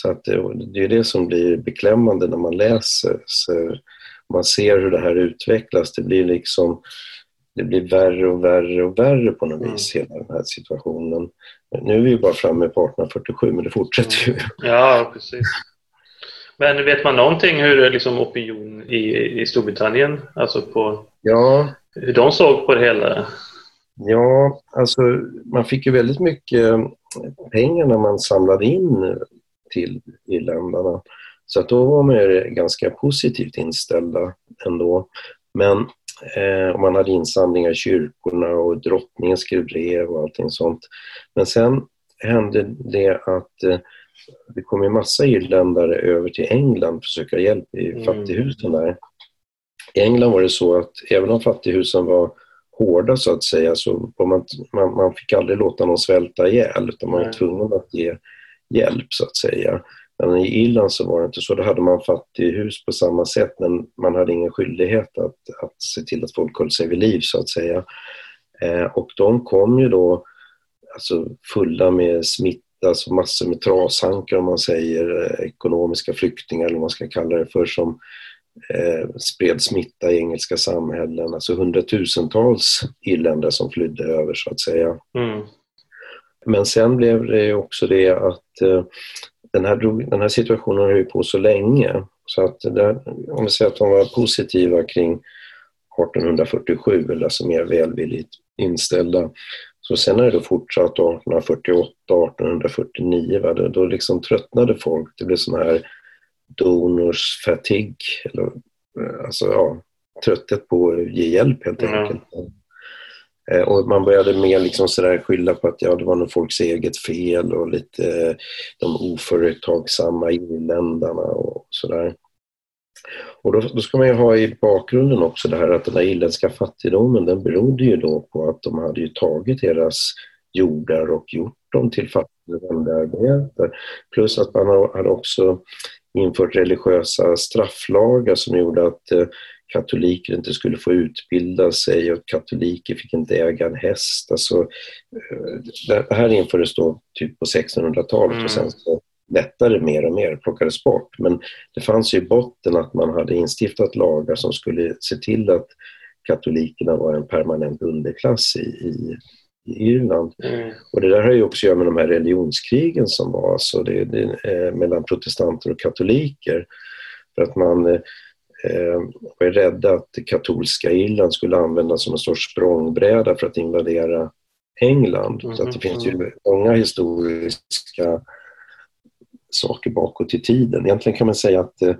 S3: så att det är det som blir beklämmande när man läser. Så man ser hur det här utvecklas. Det blir liksom det blir värre och värre och värre på något mm. vis, hela den här situationen. Nu är vi ju bara framme på 1847, men det fortsätter ju.
S1: Ja, precis. Men vet man någonting hur liksom opinion i, i Storbritannien, alltså på
S3: ja.
S1: hur de såg på det hela?
S3: Ja, alltså man fick ju väldigt mycket pengar när man samlade in till irländarna. Så att då var man ju ganska positivt inställda ändå. Men Eh, man hade insamlingar i kyrkorna och drottningen skrev brev och allting sånt. Men sen hände det att eh, det kom en massa irländare över till England för att söka hjälp i mm. fattighusen där. I England var det så att även om fattighusen var hårda så att säga så man, man, man fick aldrig låta någon svälta ihjäl utan man var tvungen att ge hjälp så att säga. Men i Irland så var det inte så. Då hade man fattighus på samma sätt men man hade ingen skyldighet att, att se till att folk höll sig vid liv så att säga. Eh, och de kom ju då alltså fulla med smitta, alltså massor med trashankar om man säger, eh, ekonomiska flyktingar eller vad man ska kalla det för som eh, spred smitta i engelska samhällen. Alltså hundratusentals irländare som flydde över så att säga. Mm. Men sen blev det också det att eh, den här, den här situationen har ju på så länge. Så att där, om vi säger att de var positiva kring 1847 eller alltså mer välvilligt inställda. Så sen har det fortsatt 1848, 1849. Va? Då, då liksom tröttnade folk. Det blev sån här donors fatigue. Eller, eh, alltså, ja, trötthet på att ge hjälp helt enkelt. Mm. Eh, och man började mer liksom sådär skylla på att ja, det var nog folks eget fel och lite eh, de oföretagsamma irländarna och sådär. Och då, då, ska man ju ha i bakgrunden också det här att den där irländska fattigdomen den berodde ju då på att de hade ju tagit deras jordar och gjort dem till fattigdomsarbete. Plus att man hade också infört religiösa strafflagar som gjorde att eh, katoliker inte skulle få utbilda sig och katoliker fick inte äga en häst. Alltså, eh, det här infördes då typ på 1600-talet mm. och sen så lättare mer och mer, plockades bort. Men det fanns ju i botten att man hade instiftat lagar som skulle se till att katolikerna var en permanent underklass i, i, i Irland. Mm. Och det där har ju också att göra med de här religionskrigen som var alltså det, det, eh, mellan protestanter och katoliker. För att man eh, var rädda att katolska Irland skulle användas som en sorts språngbräda för att invadera England. Mm. Så det finns ju mm. många historiska saker bakåt i tiden. Egentligen kan man säga att eh,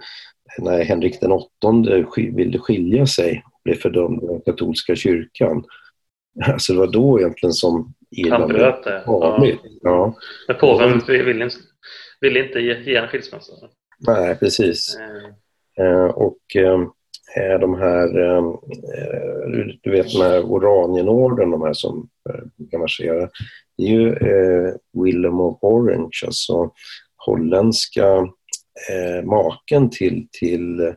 S3: när Henrik den åttonde ville skilja sig och blev fördömd av den katolska kyrkan, alltså det var då egentligen som
S1: Irland Han bröt det. Ja. ja. Men påven ville inte, ville inte ge en skilsmässa?
S3: Nej, precis. Mm. Eh, och eh, de här, eh, du vet de här Oranienorden, de här som brukar marschera, det är ju Willem of Orange, alltså holländska maken till, till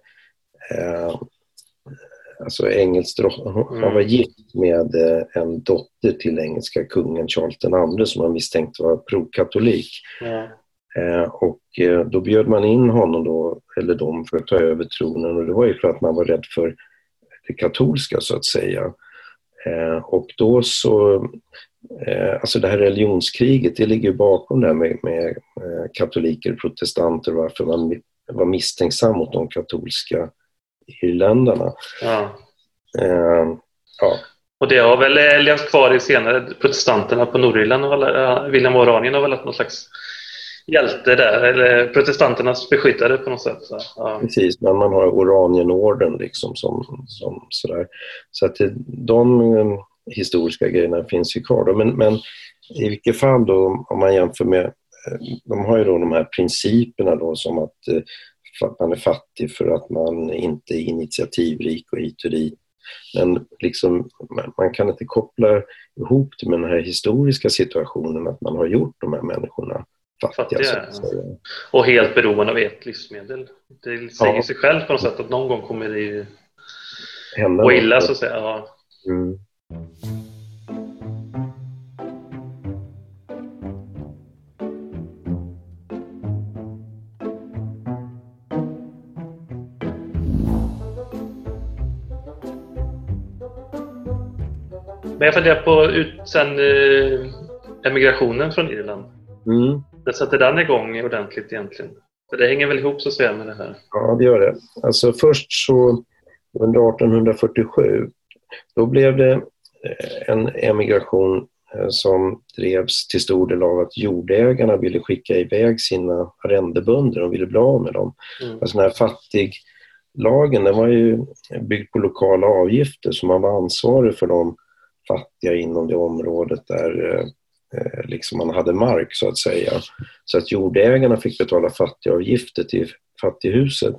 S3: alltså engelsk Han var mm. gift med en dotter till engelska kungen Charles II som man misstänkte var prokatolik. Eh, och eh, då bjöd man in honom då, eller dem för att ta över tronen och det var ju för att man var rädd för det katolska så att säga. Eh, och då så, alltså det här religionskriget det ligger bakom det här med, med katoliker och protestanter varför man var misstänksam mot de katolska irländarna. Ja.
S1: ja. Och det har väl levt kvar i senare, protestanterna på Nordirland, William Oranien har väl haft någon slags hjälte där, eller protestanternas beskyddare på något sätt. Så,
S3: ja. Precis, men man har Oranienorden liksom som, som sådär. Så att de eh, historiska grejerna finns ju kvar. Då. Men, men i vilket fall då, om man jämför med, eh, de har ju då de här principerna då som att, eh, att man är fattig för att man inte är initiativrik och hit och dit. Men liksom, man kan inte koppla ihop det med den här historiska situationen att man har gjort de här människorna fattiga. fattiga
S1: och helt beroende av ett livsmedel. Det säger ja. sig själv på något sätt att någon gång kommer det ju gå illa så att säga. Ja. Mm. Men jag funderar på ut, sen eh, emigrationen från Irland. Mm. Det satte den igång ordentligt egentligen? För det hänger väl ihop så att säga med det här?
S3: Ja, det gör det. Alltså först så under 1847 då blev det eh, en emigration eh, som drevs till stor del av att jordägarna ville skicka iväg sina arrendebönder, de ville bli av med dem. Mm. Alltså den här fattiglagen den var ju byggd på lokala avgifter så man var ansvarig för de fattiga inom det området där eh, Eh, liksom man hade mark så att säga. Så att jordägarna fick betala fattigavgifter till fattighuset.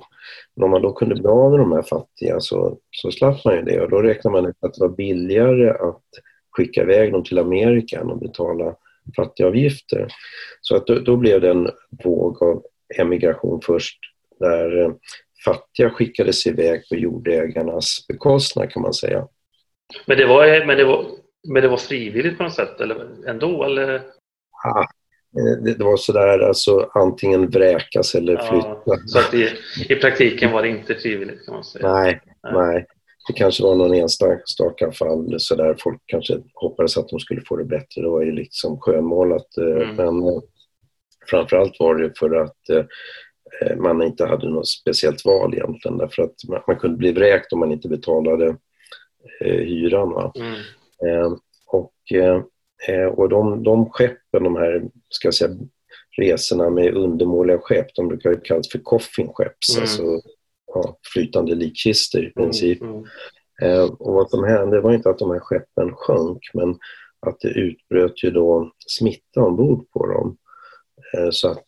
S3: Men om man då kunde bli av med de här fattiga så, så slapp man ju det och då räknade man ut att det var billigare att skicka iväg dem till Amerika än att betala fattigavgifter. Så att då, då blev det en våg av emigration först där eh, fattiga skickades iväg på jordägarnas bekostnad kan man säga.
S1: Men det var, men det var, men det var frivilligt på något sätt eller ändå? Eller?
S3: Ja, det, det var sådär alltså antingen vräkas eller flytta. Ja,
S1: så att i, i praktiken var det inte frivilligt kan man säga?
S3: Nej, nej. nej. Det kanske var någon enstaka fall sådär. Folk kanske hoppades att de skulle få det bättre. Det var ju liksom skönmålat. Eh, mm. Men eh, framförallt var det för att man inte hade något speciellt val egentligen. Därför att man, kunde bli vräkt om man inte betalade hyran. Va? Mm. Eh, och eh, och de, de skeppen, de här ska jag säga, resorna med undermåliga skepp, de brukar ju kallas för coffinskepp, mm. alltså ja, flytande likkistor i mm, princip. Mm. Mm. och vad som hände var inte att de här skeppen sjönk, men att det utbröt ju då smitta ombord på dem. Så att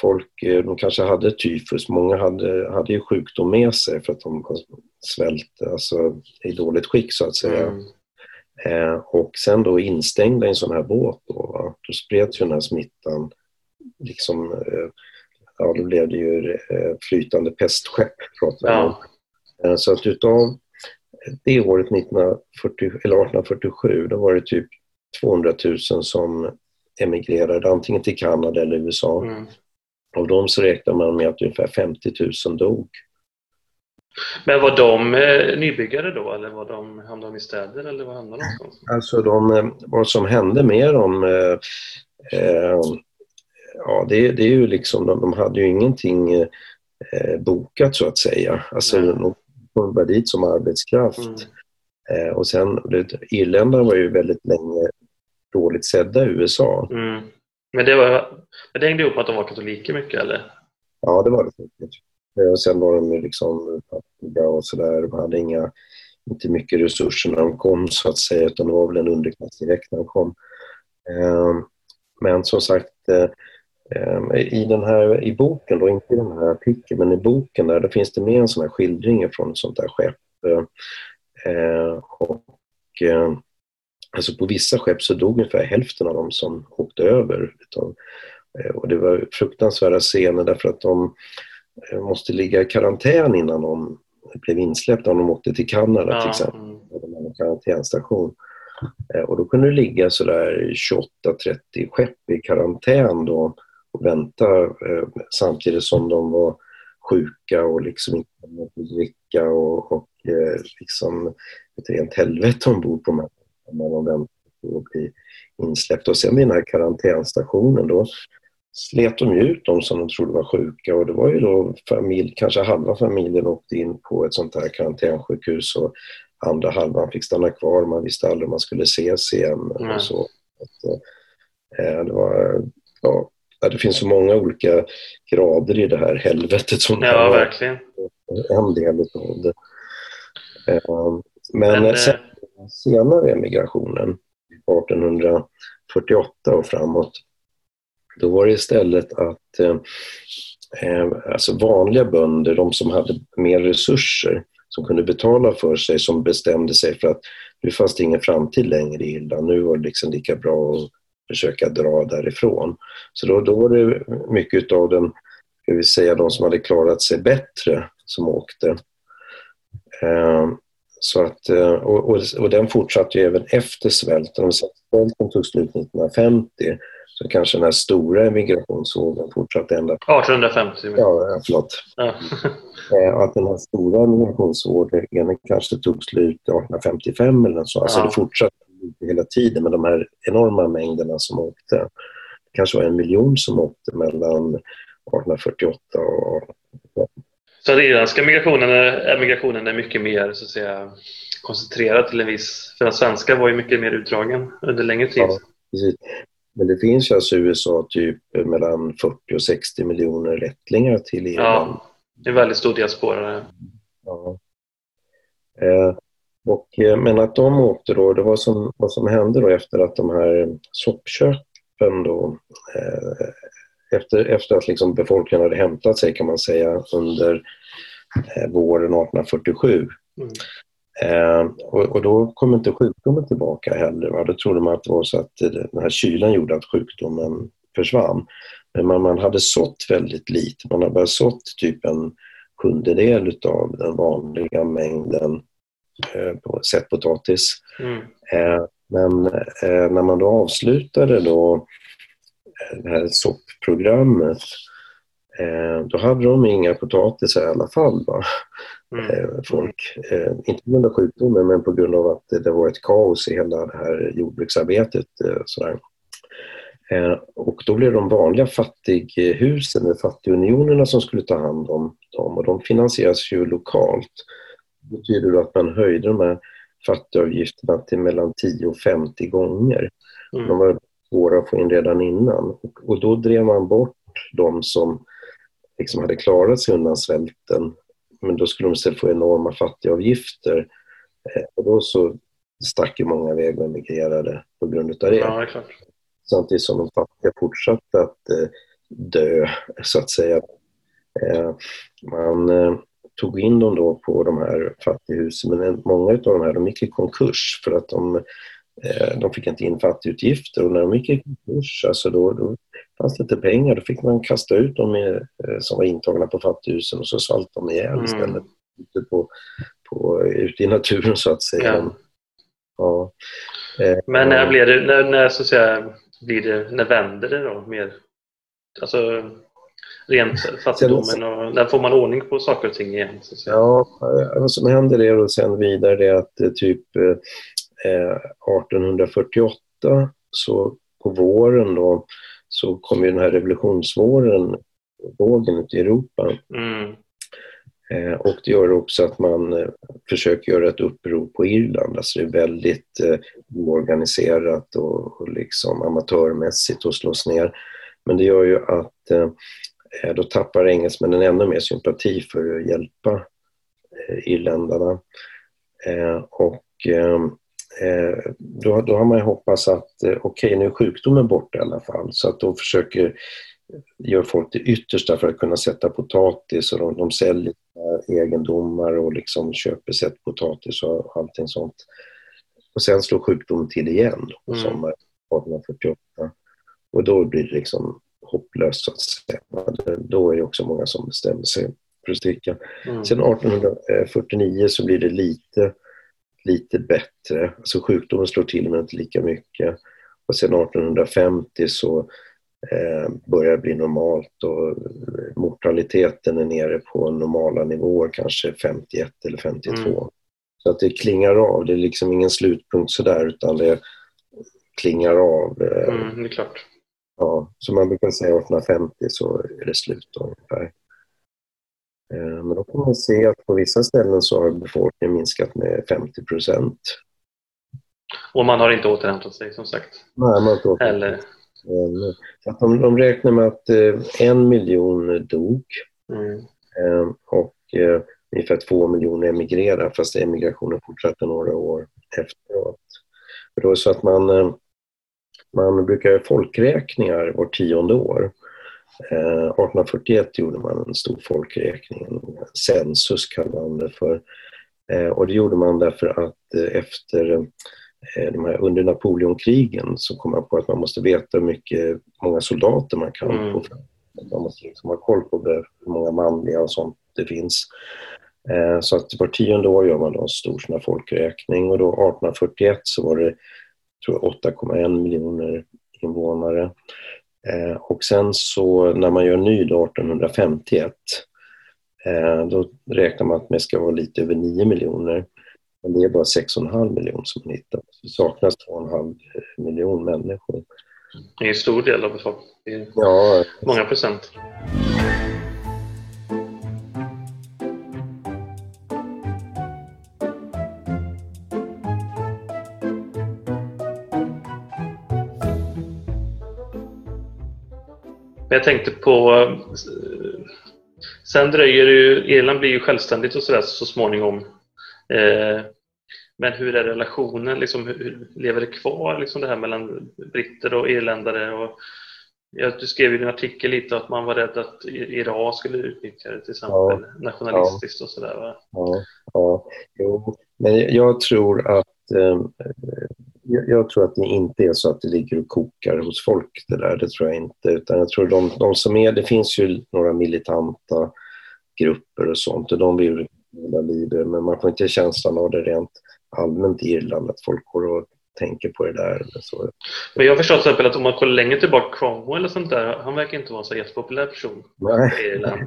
S3: folk, de kanske hade tyfus, många hade, hade ju sjukdom med sig för att de svält, alltså i dåligt skick så att säga. Mm. Eh, och sen då instängda i en sån här båt då, va? då spreds ju den här smittan liksom, eh, ja då blev det ju eh, flytande pestskepp pratar ja. om. Eh, så att utav det året 1940, eller 1847 då var det typ 200 000 som emigrerade antingen till Kanada eller USA. Mm. Av dem så räknar man med att ungefär 50 000 dog.
S1: Men var de eh, nybyggare då eller var de, hamnade de i städer eller var hamnade de någonstans?
S3: Alltså de, eh, vad som hände med dem eh, eh, Ja, det, det, är ju liksom, de, de hade ju ingenting eh, bokat så att säga. Alltså mm. de kom bara dit som arbetskraft. Mm. Eh, och sen, irländarna var ju väldigt länge dåligt sedda i USA. Mm.
S1: Men, det var, men det hängde ihop med att de var katoliker mycket eller?
S3: Ja, det var det Eh, och sen var de liksom fattiga och sådär. De hade inga, inte mycket resurser när de kom så att säga, utan det var väl en underklass direkt när de kom. Eh, men som sagt, eh, i, den här, i boken, då, inte i den här artikeln, men i boken där, där finns det med en sån här skildring från ett sånt där skepp. Och, alltså på vissa skepp så dog ungefär hälften av dem som åkte över. Och det var fruktansvärda scener därför att de måste ligga i karantän innan de blev insläppta om de åkte till Kanada ja. till exempel. Mm. En karantänstation. Eh, och då kunde det ligga sådär 28-30 skepp i karantän då och vänta eh, samtidigt som de var sjuka och liksom inte kunde dricka och, och liksom ett rent helvete ombord på de när de väntade på att bli insläppta. Och sen vid den här karantänstationen då slet de ut de som de trodde var sjuka och det var ju då familj, kanske halva familjen åkte in på ett sånt här karantänsjukhus och andra halvan fick stanna kvar. Man visste aldrig om man skulle ses igen mm. och så. Att, eh, det var ja, det finns så många olika grader i det här helvetet som
S1: Ja, verkligen.
S3: en del av det. Eh, men,
S1: Men,
S3: sen,
S1: eh,
S3: senare emigrationen, 1848 och framåt, då var det istället att eh, eh, alltså vanliga bönder, de som hade mer resurser, som kunde betala för sig, som bestämde sig för att nu fanns det ingen framtid längre i Irland. Nu var det liksom lika bra att försöka dra därifrån. Så då, då var det mycket av den, ska vi säga, de som hade klarat sig bättre som åkte. Eh, så att, eh, och, och, och den fortsatte ju även efter svälten. Svälten tog slut 1950 så kanske den här stora emigrationsvågen fortsatte ända
S1: 1850.
S3: Ja, förlåt.
S1: Ja.
S3: Eh, Att den här stora migrationsvågen kanske tog slut 1855 eller något så. Alltså
S1: Ja.
S3: det fortsatte hela tiden med de här enorma mängderna som åkte. Det kanske var en miljon som åkte mellan 1848 och...
S1: Så den irländska migrationen är, emigrationen är mycket mer så att säga, koncentrerad till en viss... För den svenska var ju mycket mer utdragen under längre tid.
S3: Ja. Precis. Men det finns ju alltså i USA typ mellan 40 och 60 miljoner rättlingar till Irland.
S1: Ja, det är väldigt stor diaspora.
S3: Ja. Eh, och, eh, men att de åkte då, det var som, vad som hände då efter att de här soppköpen då, eh, efter, efter att liksom befolkningen hade hämtat sig kan man säga under eh, våren 1847.
S1: Mm.
S3: Eh, och, och då kom inte sjukdomen tillbaka heller. Va? Då trodde man att det var så att eh, den här kylan gjorde att sjukdomen försvann. Men man, man hade sått väldigt lite. Man hade bara sått typ en sjundedel av den vanliga mängden eh, på sättpotatis.
S1: Mm.
S3: Eh, men eh, när man då avslutade då eh, det här soppprogrammet då hade de inga potatisar i alla fall. Va?
S1: Mm.
S3: eh, folk. Eh, inte på grund av sjukdomen men på grund av att det, var ett kaos i hela det här jordbruksarbetet. Eh, sådär. Eh, och då blev de vanliga fattighusen, eller fattigunionerna som skulle ta hand om dem och de finansieras ju lokalt. Det betyder att man höjde de här fattigavgifterna till mellan 10 och 50 gånger. De
S1: Mm.
S3: var svåra att få in redan innan. Och, och då drev man bort de som liksom hade klarat sig undan svälten. Men då skulle de istället få enorma fattigavgifter. Eh, och då så stack ju många iväg och emigrerade på grund utav det.
S1: Ja, det.
S3: Samtidigt som de fattiga fortsatte att eh, dö, så att säga. Eh, man tog in dem då på de här fattighusen, men en- många av de här de gick i konkurs för att de, de fick inte in fattigutgifter och när de gick i konkurs, alltså då, då fanns det inte pengar, då fick man kasta ut dem eh, som var intagna på fattighusen och så svalt de ihjäl
S1: Mm.
S3: istället. Ute, på, på, ute i naturen så att säga.
S1: Ja.
S3: Ja. Eh,
S1: Men när blir det, när, när så att säga, blir det, när vänder det då mer? Alltså rent fattigdomen och när får man ordning på saker och ting igen? Så att säga.
S3: Ja, eh, vad som händer är och sen vidare det att eh, typ eh, 1848 så på våren då så kom ju den här revolutionsvåren vågen ute i Europa.
S1: Mm.
S3: Eh, och det gör också att man eh, försöker göra ett uppror på Irland. Alltså det är väldigt eh, oorganiserat och, liksom amatörmässigt och slås ner. Men det gör ju att eh, då tappar engelsmännen ännu mer sympati för att hjälpa eh, irländarna. Eh, och eh, eh, då, då har man ju hoppats att eh, okej, nu är sjukdomen borta i alla fall. Så att då försöker gör folk det yttersta för att kunna sätta potatis och de, de säljer egendomar och liksom köper sett potatis och allting sånt. Och sen slår sjukdomen till igen på
S1: Mm.
S3: sommaren 1848. Och då blir det liksom hopplöst så att säga. Då är det också många som bestämmer sig för att sticka.
S1: Mm.
S3: Sen 1849 så blir det lite, lite bättre. Alltså sjukdomen slår till men inte lika mycket. Och sen 1850 så eh, börjar det bli normalt och mortaliteten är nere på normala nivåer, kanske 51 eller 52.
S1: Mm.
S3: Så att det klingar av. Det är liksom ingen slutpunkt sådär utan det klingar av. Eh,
S1: Mm, det är klart.
S3: Ja, som man brukar säga 1850 så är det slut då, ungefär. Eh, Men då kan man se att på vissa ställen så har befolkningen minskat med 50 procent.
S1: Och man har inte återhämtat sig som sagt.
S3: Nej, man har inte
S1: Eller,
S3: Så att de, de räknar med att en miljon dog mm. och ungefär två miljoner emigrerade fast emigrationen fortsatte några år efteråt. För då är så att man, man brukar göra folkräkningar var tionde år. 1841 gjorde man en stor folkräkning, en census kallade man det för. Och det gjorde man därför att efter Eh, de här, under Napoleonkrigen så kom man på att man måste veta hur mycket, många soldater man kan mm. få fram. Man måste liksom ha koll på hur många manliga och sånt det finns. Eh, så att var tionde år gör man då en stor sån folkräkning och då 1841 så var det 8,1 miljoner invånare. Eh, och sen så när man gör ny då 1851 då räknar man att det ska vara lite över 9 miljoner. Men det är bara 6,5 miljoner som man hittar. Det saknas 2,5 miljon människor.
S1: Det är en stor del av befolkningen. Ja. Många procent. Jag tänkte på... Sen dröjer det ju... Irland blir ju självständigt och sådär så småningom. Eh, men hur är relationen? Liksom, hur, lever det kvar liksom, det här mellan britter och irländare? Och, du skrev i din artikel lite att man var rädd att Iran skulle utnyttja det till exempel ja, nationalistiskt ja, och sådär. Va?
S3: Ja, ja, jo. men jag tror att eh, jag, tror att det inte är så att det ligger och kokar hos folk det där, det tror jag inte. Utan jag tror de, de som är, det finns ju några militanta grupper och sånt och de vill hela livet, men man får inte känslan av det rent allmänt i Irland, att folk går och tänker på det där. Eller så.
S1: Men jag förstår till exempel att om man kollar längre tillbaka, Cromwell eller sånt där, han verkar inte vara en så jättepopulär person
S3: Nej.
S1: i Irland.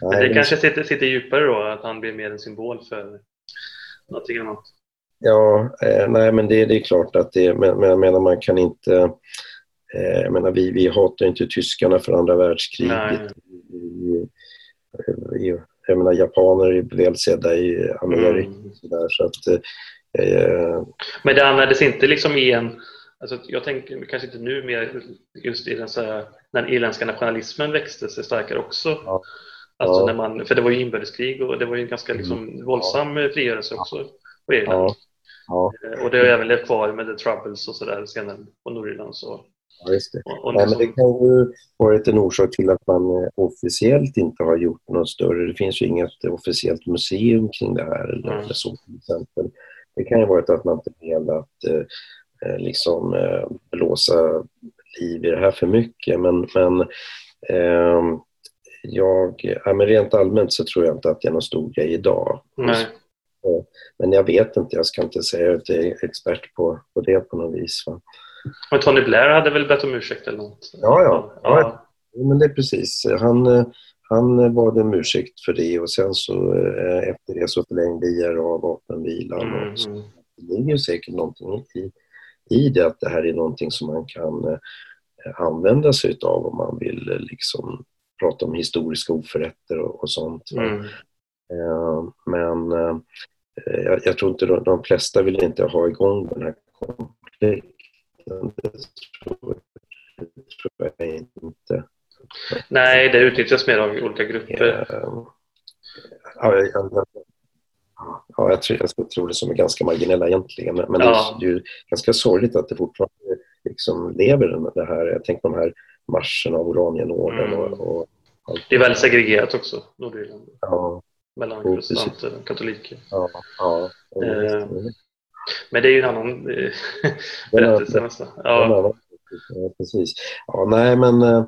S1: Men Nej, det, det kanske sitter, sitter djupare då, att han blir mer en symbol för någonting annat.
S3: Ja, eh, nej men det, det, är klart att det, men, men jag menar man kan inte, eh, jag menar vi, vi hatar inte tyskarna för andra världskriget. Vi, vi, jag menar japaner är välsedda i Amerika. Mm. Så, där, så att,
S1: eh, Men det användes inte liksom i en Alltså, jag tänker kanske inte nu mer just i den så här, när den irländska nationalismen växte sig starkare också. Ja. Alltså ja. när man, för det var ju inbördeskrig och det var ju en ganska liksom, mm. våldsam ja. frigörelse också på Irland. Ja. Eh, och det har även levt kvar med The Troubles och sådär senare på Nordirland. Så
S3: Ja, just det. Och, och Nej, men det kan ju varit en orsak till att man eh, officiellt inte har gjort något större. Det finns ju inget officiellt museum kring det här eller, mm. så till exempel. Det kan ju varit att man inte velat eh, eh, liksom eh, blåsa liv i det här för mycket. Men, men eh, jag, ja, men rent allmänt så tror jag inte att det är någon stor grej idag.
S1: Nej.
S3: Men jag vet inte, jag ska inte säga att jag är expert på, på det på något vis. Va?
S1: Och Tony Blair hade väl bett om ursäkt eller något?
S3: Ja, ja. ja. ja men det är precis. Han, han bad om ursäkt för det och sen så eh, efter det så förlängde IRA vapenvilan. Mm, och så. Mm. Det ligger säkert någonting i, i det att det här är någonting som man kan eh, använda sig av om man vill eh, liksom prata om historiska oförrätter och, och sånt. Mm. Men jag, jag, tror inte de, de flesta vill inte ha igång den här konflikten det tror, jag inte.
S1: Nej, det utnyttjas mer av olika grupper. Ja,
S3: ja, jag, ja, jag, tror, jag tror det som är ganska marginella egentligen. Men, men ja. det är ju ganska sorgligt att det fortfarande liksom lever det här. Jag tänker på de här marscherna av Oranienorden mm. och, och
S1: Det är väldigt segregerat också, Nordirland. Ja. Mellan protestanter och katoliker.
S3: Ja, ja.
S1: Eh, men det är ju en annan eh, berättelse nästan. Ja.
S3: ja, precis. Ja, nej, men eh,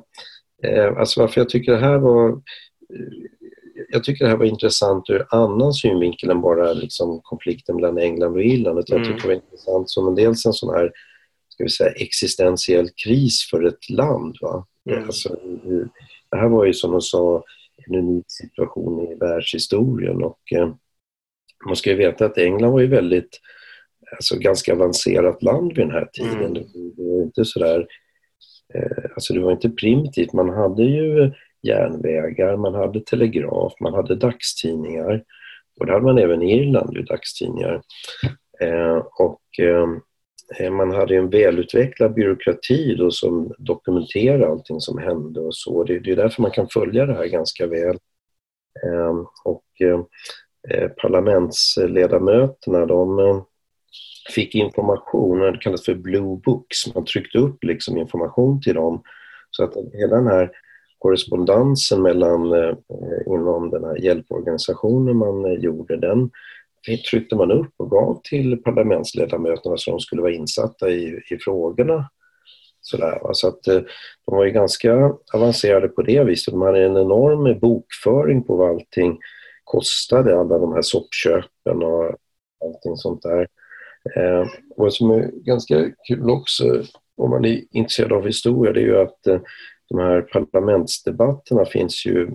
S3: eh, alltså varför jag tycker det här var eh, jag tycker det här var intressant ur annan synvinkel än bara liksom konflikten mellan England och Irland. Jag tycker mm. det var intressant som en dels en sån här ska vi säga, existentiell kris för ett land. Va? Mm. Alltså, det här var ju som de sa en unik situation i världshistorien och eh, man ska ju veta att England var ju väldigt alltså, ganska avancerat land vid den här tiden. Mm. Det, var inte sådär, eh, alltså det var inte primitivt. Man hade ju järnvägar, man hade telegraf, man hade dagstidningar. Och det hade man även i Irland, ju dagstidningar. Eh, och eh, Eh, man hade en välutvecklad byråkrati då som dokumenterade allting som hände och så. Det, det är därför man kan följa det här ganska väl. Ehm, och eh, parlamentsledamöterna de eh, fick information, det kallas för Blue Books. Man tryckte upp liksom information till dem. Så att hela den här korrespondensen mellan, eh, inom den här hjälporganisationen man eh, gjorde, den tryckte man upp och gav till parlamentsledamöterna så de skulle vara insatta i, i frågorna. Sådär, Så att, eh, de var ju ganska avancerade på det viset. De hade en enorm bokföring på vad allting kostade, alla de här soppköpen och allting sånt där. Eh, vad som är ganska kul också, om man är intresserad av historia, det är ju att eh, de här parlamentsdebatterna finns ju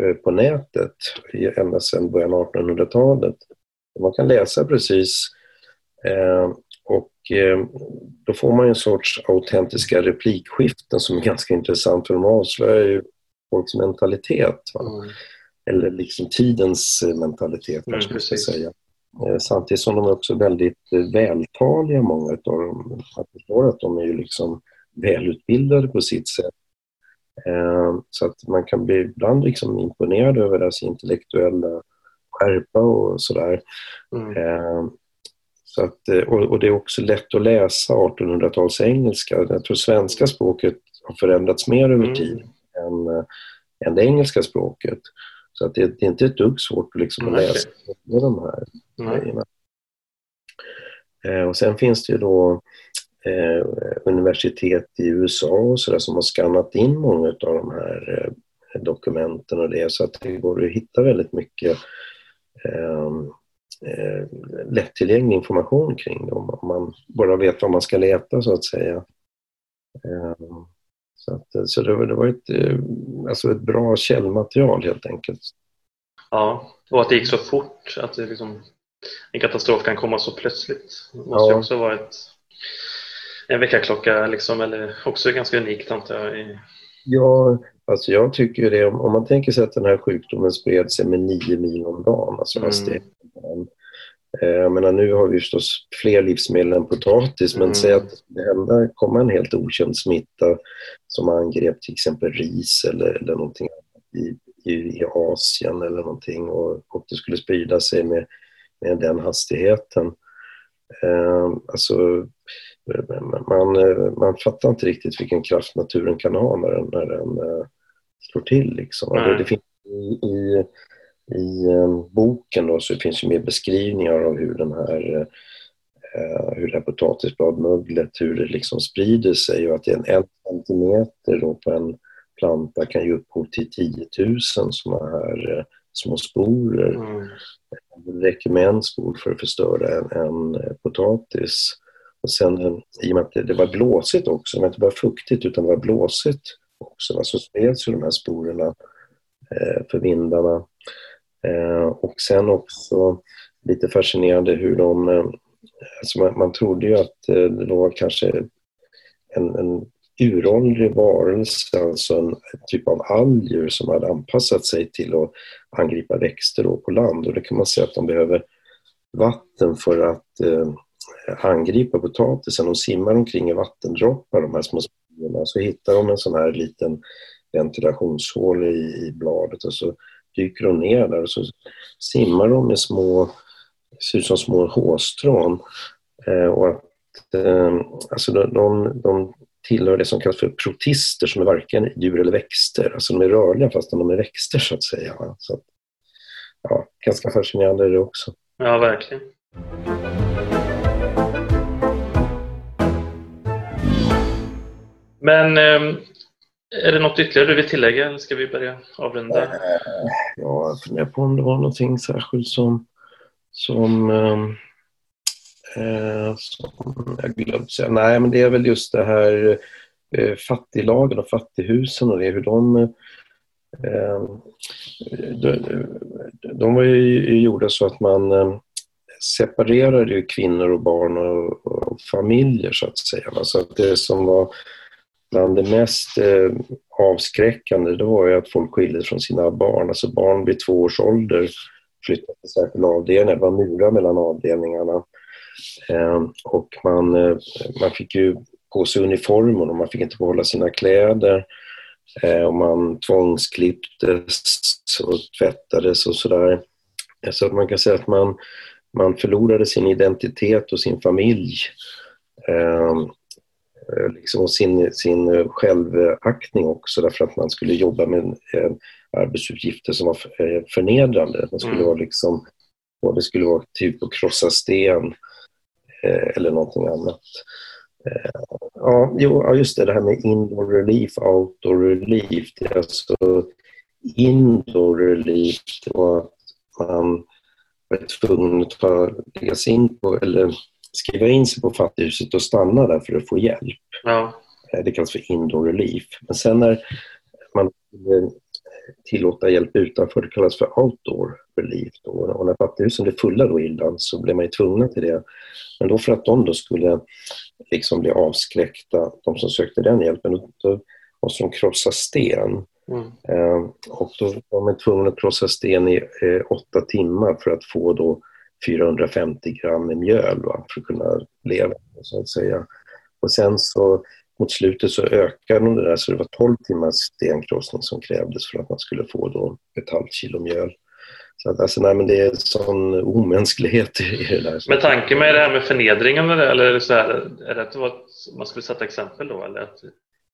S3: eh, på nätet ända sedan början av 1800-talet. Man kan läsa precis eh, och eh, då får man en sorts autentiska replikskiften som är ganska intressant för de avslöjar ju folks mentalitet. Mm. Eller liksom tidens mentalitet kanske mm, man ska säga. Eh, samtidigt som de är också väldigt eh, vältaliga, många av dem. Jag förstår att de är ju liksom välutbildade på sitt sätt. Eh, så att man kan bli ibland liksom imponerad över deras intellektuella skärpa och sådär. Mm. Så att, och, det är också lätt att läsa 1800-tals engelska. Jag tror svenska språket har förändrats mer över mm. tid mm. än, än det engelska språket. Så att det, det är inte ett dugg svårt liksom, att läsa de här grejerna. Eh, och sen finns det ju då eh, universitet i USA och så där, som har skannat in många av de här eh, dokumenten och det så att det går att hitta väldigt mycket eh, eh, lättillgänglig information kring dem om man bara vet vad man ska leta så att säga. Eh, så, att, så det, var, det var ett, eh, alltså ett bra källmaterial helt enkelt.
S1: Ja, och att det gick så fort. Att det liksom, en katastrof kan komma så plötsligt. Det måste ja. också vara ett, en väckarklocka, liksom, eller också ganska unikt antar jag.
S3: Ja, alltså jag tycker det. Om, om man tänker sig att den här sjukdomen spred sig med nio mil om dagen, alltså mm. hastigheten Eh, jag menar, nu har vi förstås fler livsmedel än potatis, men mm. säg att det hända komma en helt okänd smitta som angrep till exempel ris eller, eller någonting i, i, i Asien eller någonting och, och det skulle sprida sig med, med den hastigheten. Eh, alltså, man, man fattar inte riktigt vilken kraft naturen kan ha när den, när den eh, slår till. Liksom. Det, det finns i, i i eh, boken då så finns det mer beskrivningar av hur den här eh, hur det här potatisbladmöglet, hur det liksom sprider sig och att en, en centimeter då på en planta kan ge upphov till 10 000 sådana här eh, små sporer. Mm. Det räcker med en spor för att förstöra en, en potatis. Och sen i och med att det, det var blåsigt också, men inte bara fuktigt utan det var blåsigt också, så dels ju de här sporerna eh, för vindarna. Eh, och sen också lite fascinerande hur de... Eh, alltså man, man trodde ju att eh, det var kanske en, en uråldrig varelse, alltså en typ av alger som hade anpassat sig till att angripa växter på land. Och det kan man säga att de behöver vatten för att eh, angripa potatisen. De simmar omkring i vattendroppar, de här små. Så hittar de en sån här liten ventilationshål i, i bladet och så dyker de ner där och så simmar de med små, ser ut som små hårstrån. Eh, och att, eh, alltså de, de, de tillhör det som kallas för protister som är varken djur eller växter. Alltså de är rörliga fast de är växter så att säga. Så, ja, ganska fascinerande är det också.
S1: Ja, verkligen. Men ehm, är det något ytterligare du vill tillägga eller ska vi börja avrunda? Eh,
S3: jag funderar på om det var någonting särskilt som, som, ehm, eh, som jag glömt säga. Nej, men det är väl just det här eh, fattiglagen och fattighusen och det, hur de eh, de, de var ju gjorda så att man ehm, separerade kvinnor och barn och, och familjer så att säga. Så att det som var bland det mest eh, avskräckande det var ju att folk skildes från sina barn. Alltså barn vid två års ålder flyttade till särskilda avdelningar. Det var murar mellan avdelningarna. Eh, och man, eh, man fick ju på sig uniformen och man fick inte behålla sina kläder. Eh, och man tvångsklipptes och tvättades och sådär. Så att man kan säga att man, man förlorade sin identitet och sin familj. Liksom sin, sin självaktning också därför att man skulle jobba med eh, arbetsuppgifter som var förnedrande. Man skulle mm. vara liksom, det skulle vara typ att krossa sten eh, eller någonting annat. Eh, ja, jo, just det, det här med indoor relief, outdoor relief. Det är alltså indoor relief, det var att man var tvungen att ta, lägga in på, eller skriva in sig på fattighuset och stanna där för att få hjälp. Ja. Eh, det kallas för indoor relief. Men sen när man tillåta hjälp utanför, det kallas för outdoor relief. Då. Och när fattighusen blev fulla då i Irland så blev man ju tvungna till det. Men då för att de då skulle liksom bli avskräckta, de som sökte den hjälpen, då, då måste de krossa sten. Mm. Eh, och då var man tvungen att krossa sten i eh, åtta timmar för att få då 450 gram mjöl va, för att kunna leva, så att säga. Och sen så mot slutet så ökade de det där så det var 12 timmars stenkrossning som krävdes för att man skulle få då ett halvt kilo mjöl. Så att, alltså, nej, men det är en sån omänsklighet i det där.
S1: Men tanken med det här med förnedringen eller det så här, är det att man skulle sätta exempel då? Eller att,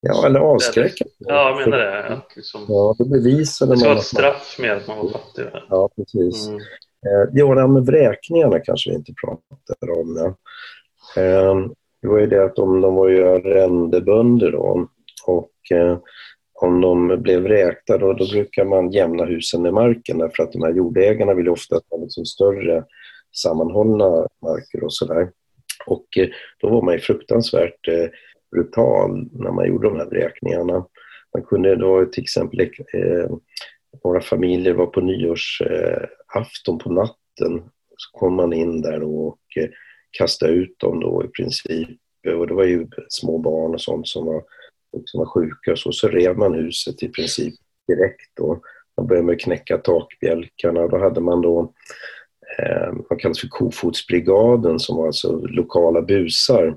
S3: ja, eller avskräcka.
S1: Ja, jag menar det. Att liksom,
S3: ja, då bevisade man...
S1: Det var ett straff med att man var fattig.
S3: Ja, precis. Mm. Eh, jo, det här med vräkningarna kanske vi inte pratar om. Ja. Eh, det var ju det att de, de var ju arrendebönder då och eh, om de blev vräkta då, då brukar man jämna husen med marken därför att de här jordägarna vill ofta ha liksom större sammanhållna marker och sådär. Och eh, då var man ju fruktansvärt eh, brutal när man gjorde de här vräkningarna. Man kunde då till exempel, eh, några familjer var på nyårsafton på natten, så kom man in där och eh, kastade ut dem då i princip. Och det var ju små barn och sånt som var, som var sjuka och så. Så rev man huset i princip direkt då. Man började med att knäcka takbjälkarna. Då hade man då eh, vad kallas för Kofotsbrigaden som var alltså lokala busar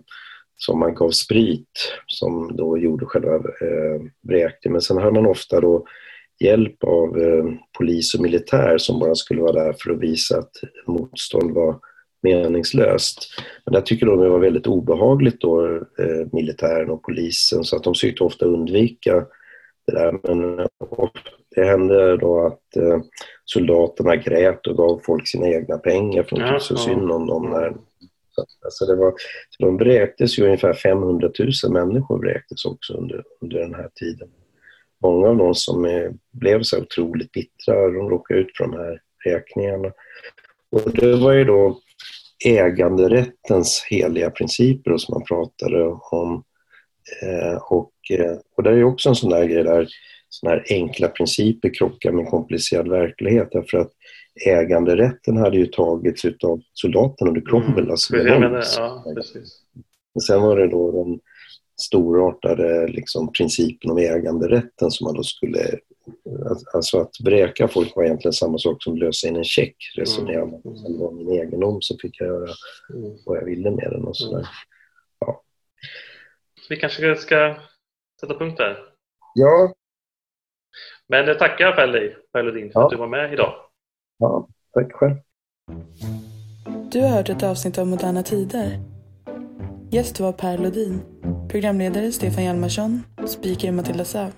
S3: som man gav sprit som då gjorde själva eh, vräkningen. Men sen hade man ofta då hjälp av eh, polis och militär som bara skulle vara där för att visa att motstånd var meningslöst. Men där tycker de det var väldigt obehagligt då, eh, militären och polisen, så att de försökte ofta undvika det där. Men det hände då att eh, soldaterna grät och gav folk sina egna pengar för de tyckte så synd om dem. När, alltså det var, så de vräktes ju, ungefär 500 000 människor vräktes också under, under den här tiden. Många av de som är, blev så otroligt bittra, de råkade ut för de här räkningarna. Och det var ju då äganderättens heliga principer som man pratade om. Eh, och, eh, och det är också en sån där grej där såna här enkla principer krockar med komplicerad verklighet därför att äganderätten hade ju tagits av soldaterna under Cromwell. Mm, alltså ja, Men sen var det då den storartade liksom, principen om äganderätten som man då skulle Alltså att bräka folk var egentligen samma sak som lösa in en check, resonerade man. Mm. Sen var min egendom så fick jag göra mm. vad jag ville med den och sådär. Mm. Ja.
S1: Så vi kanske ska sätta punkt där?
S3: Ja.
S1: Men jag tackar Per Lodin för ja. att du var med idag.
S3: Ja, tack själv.
S2: Du har hört ett avsnitt av Moderna Tider. Gäst var Per Lodin. Programledare Stefan Hjalmarsson. Speaker Matilda Säv.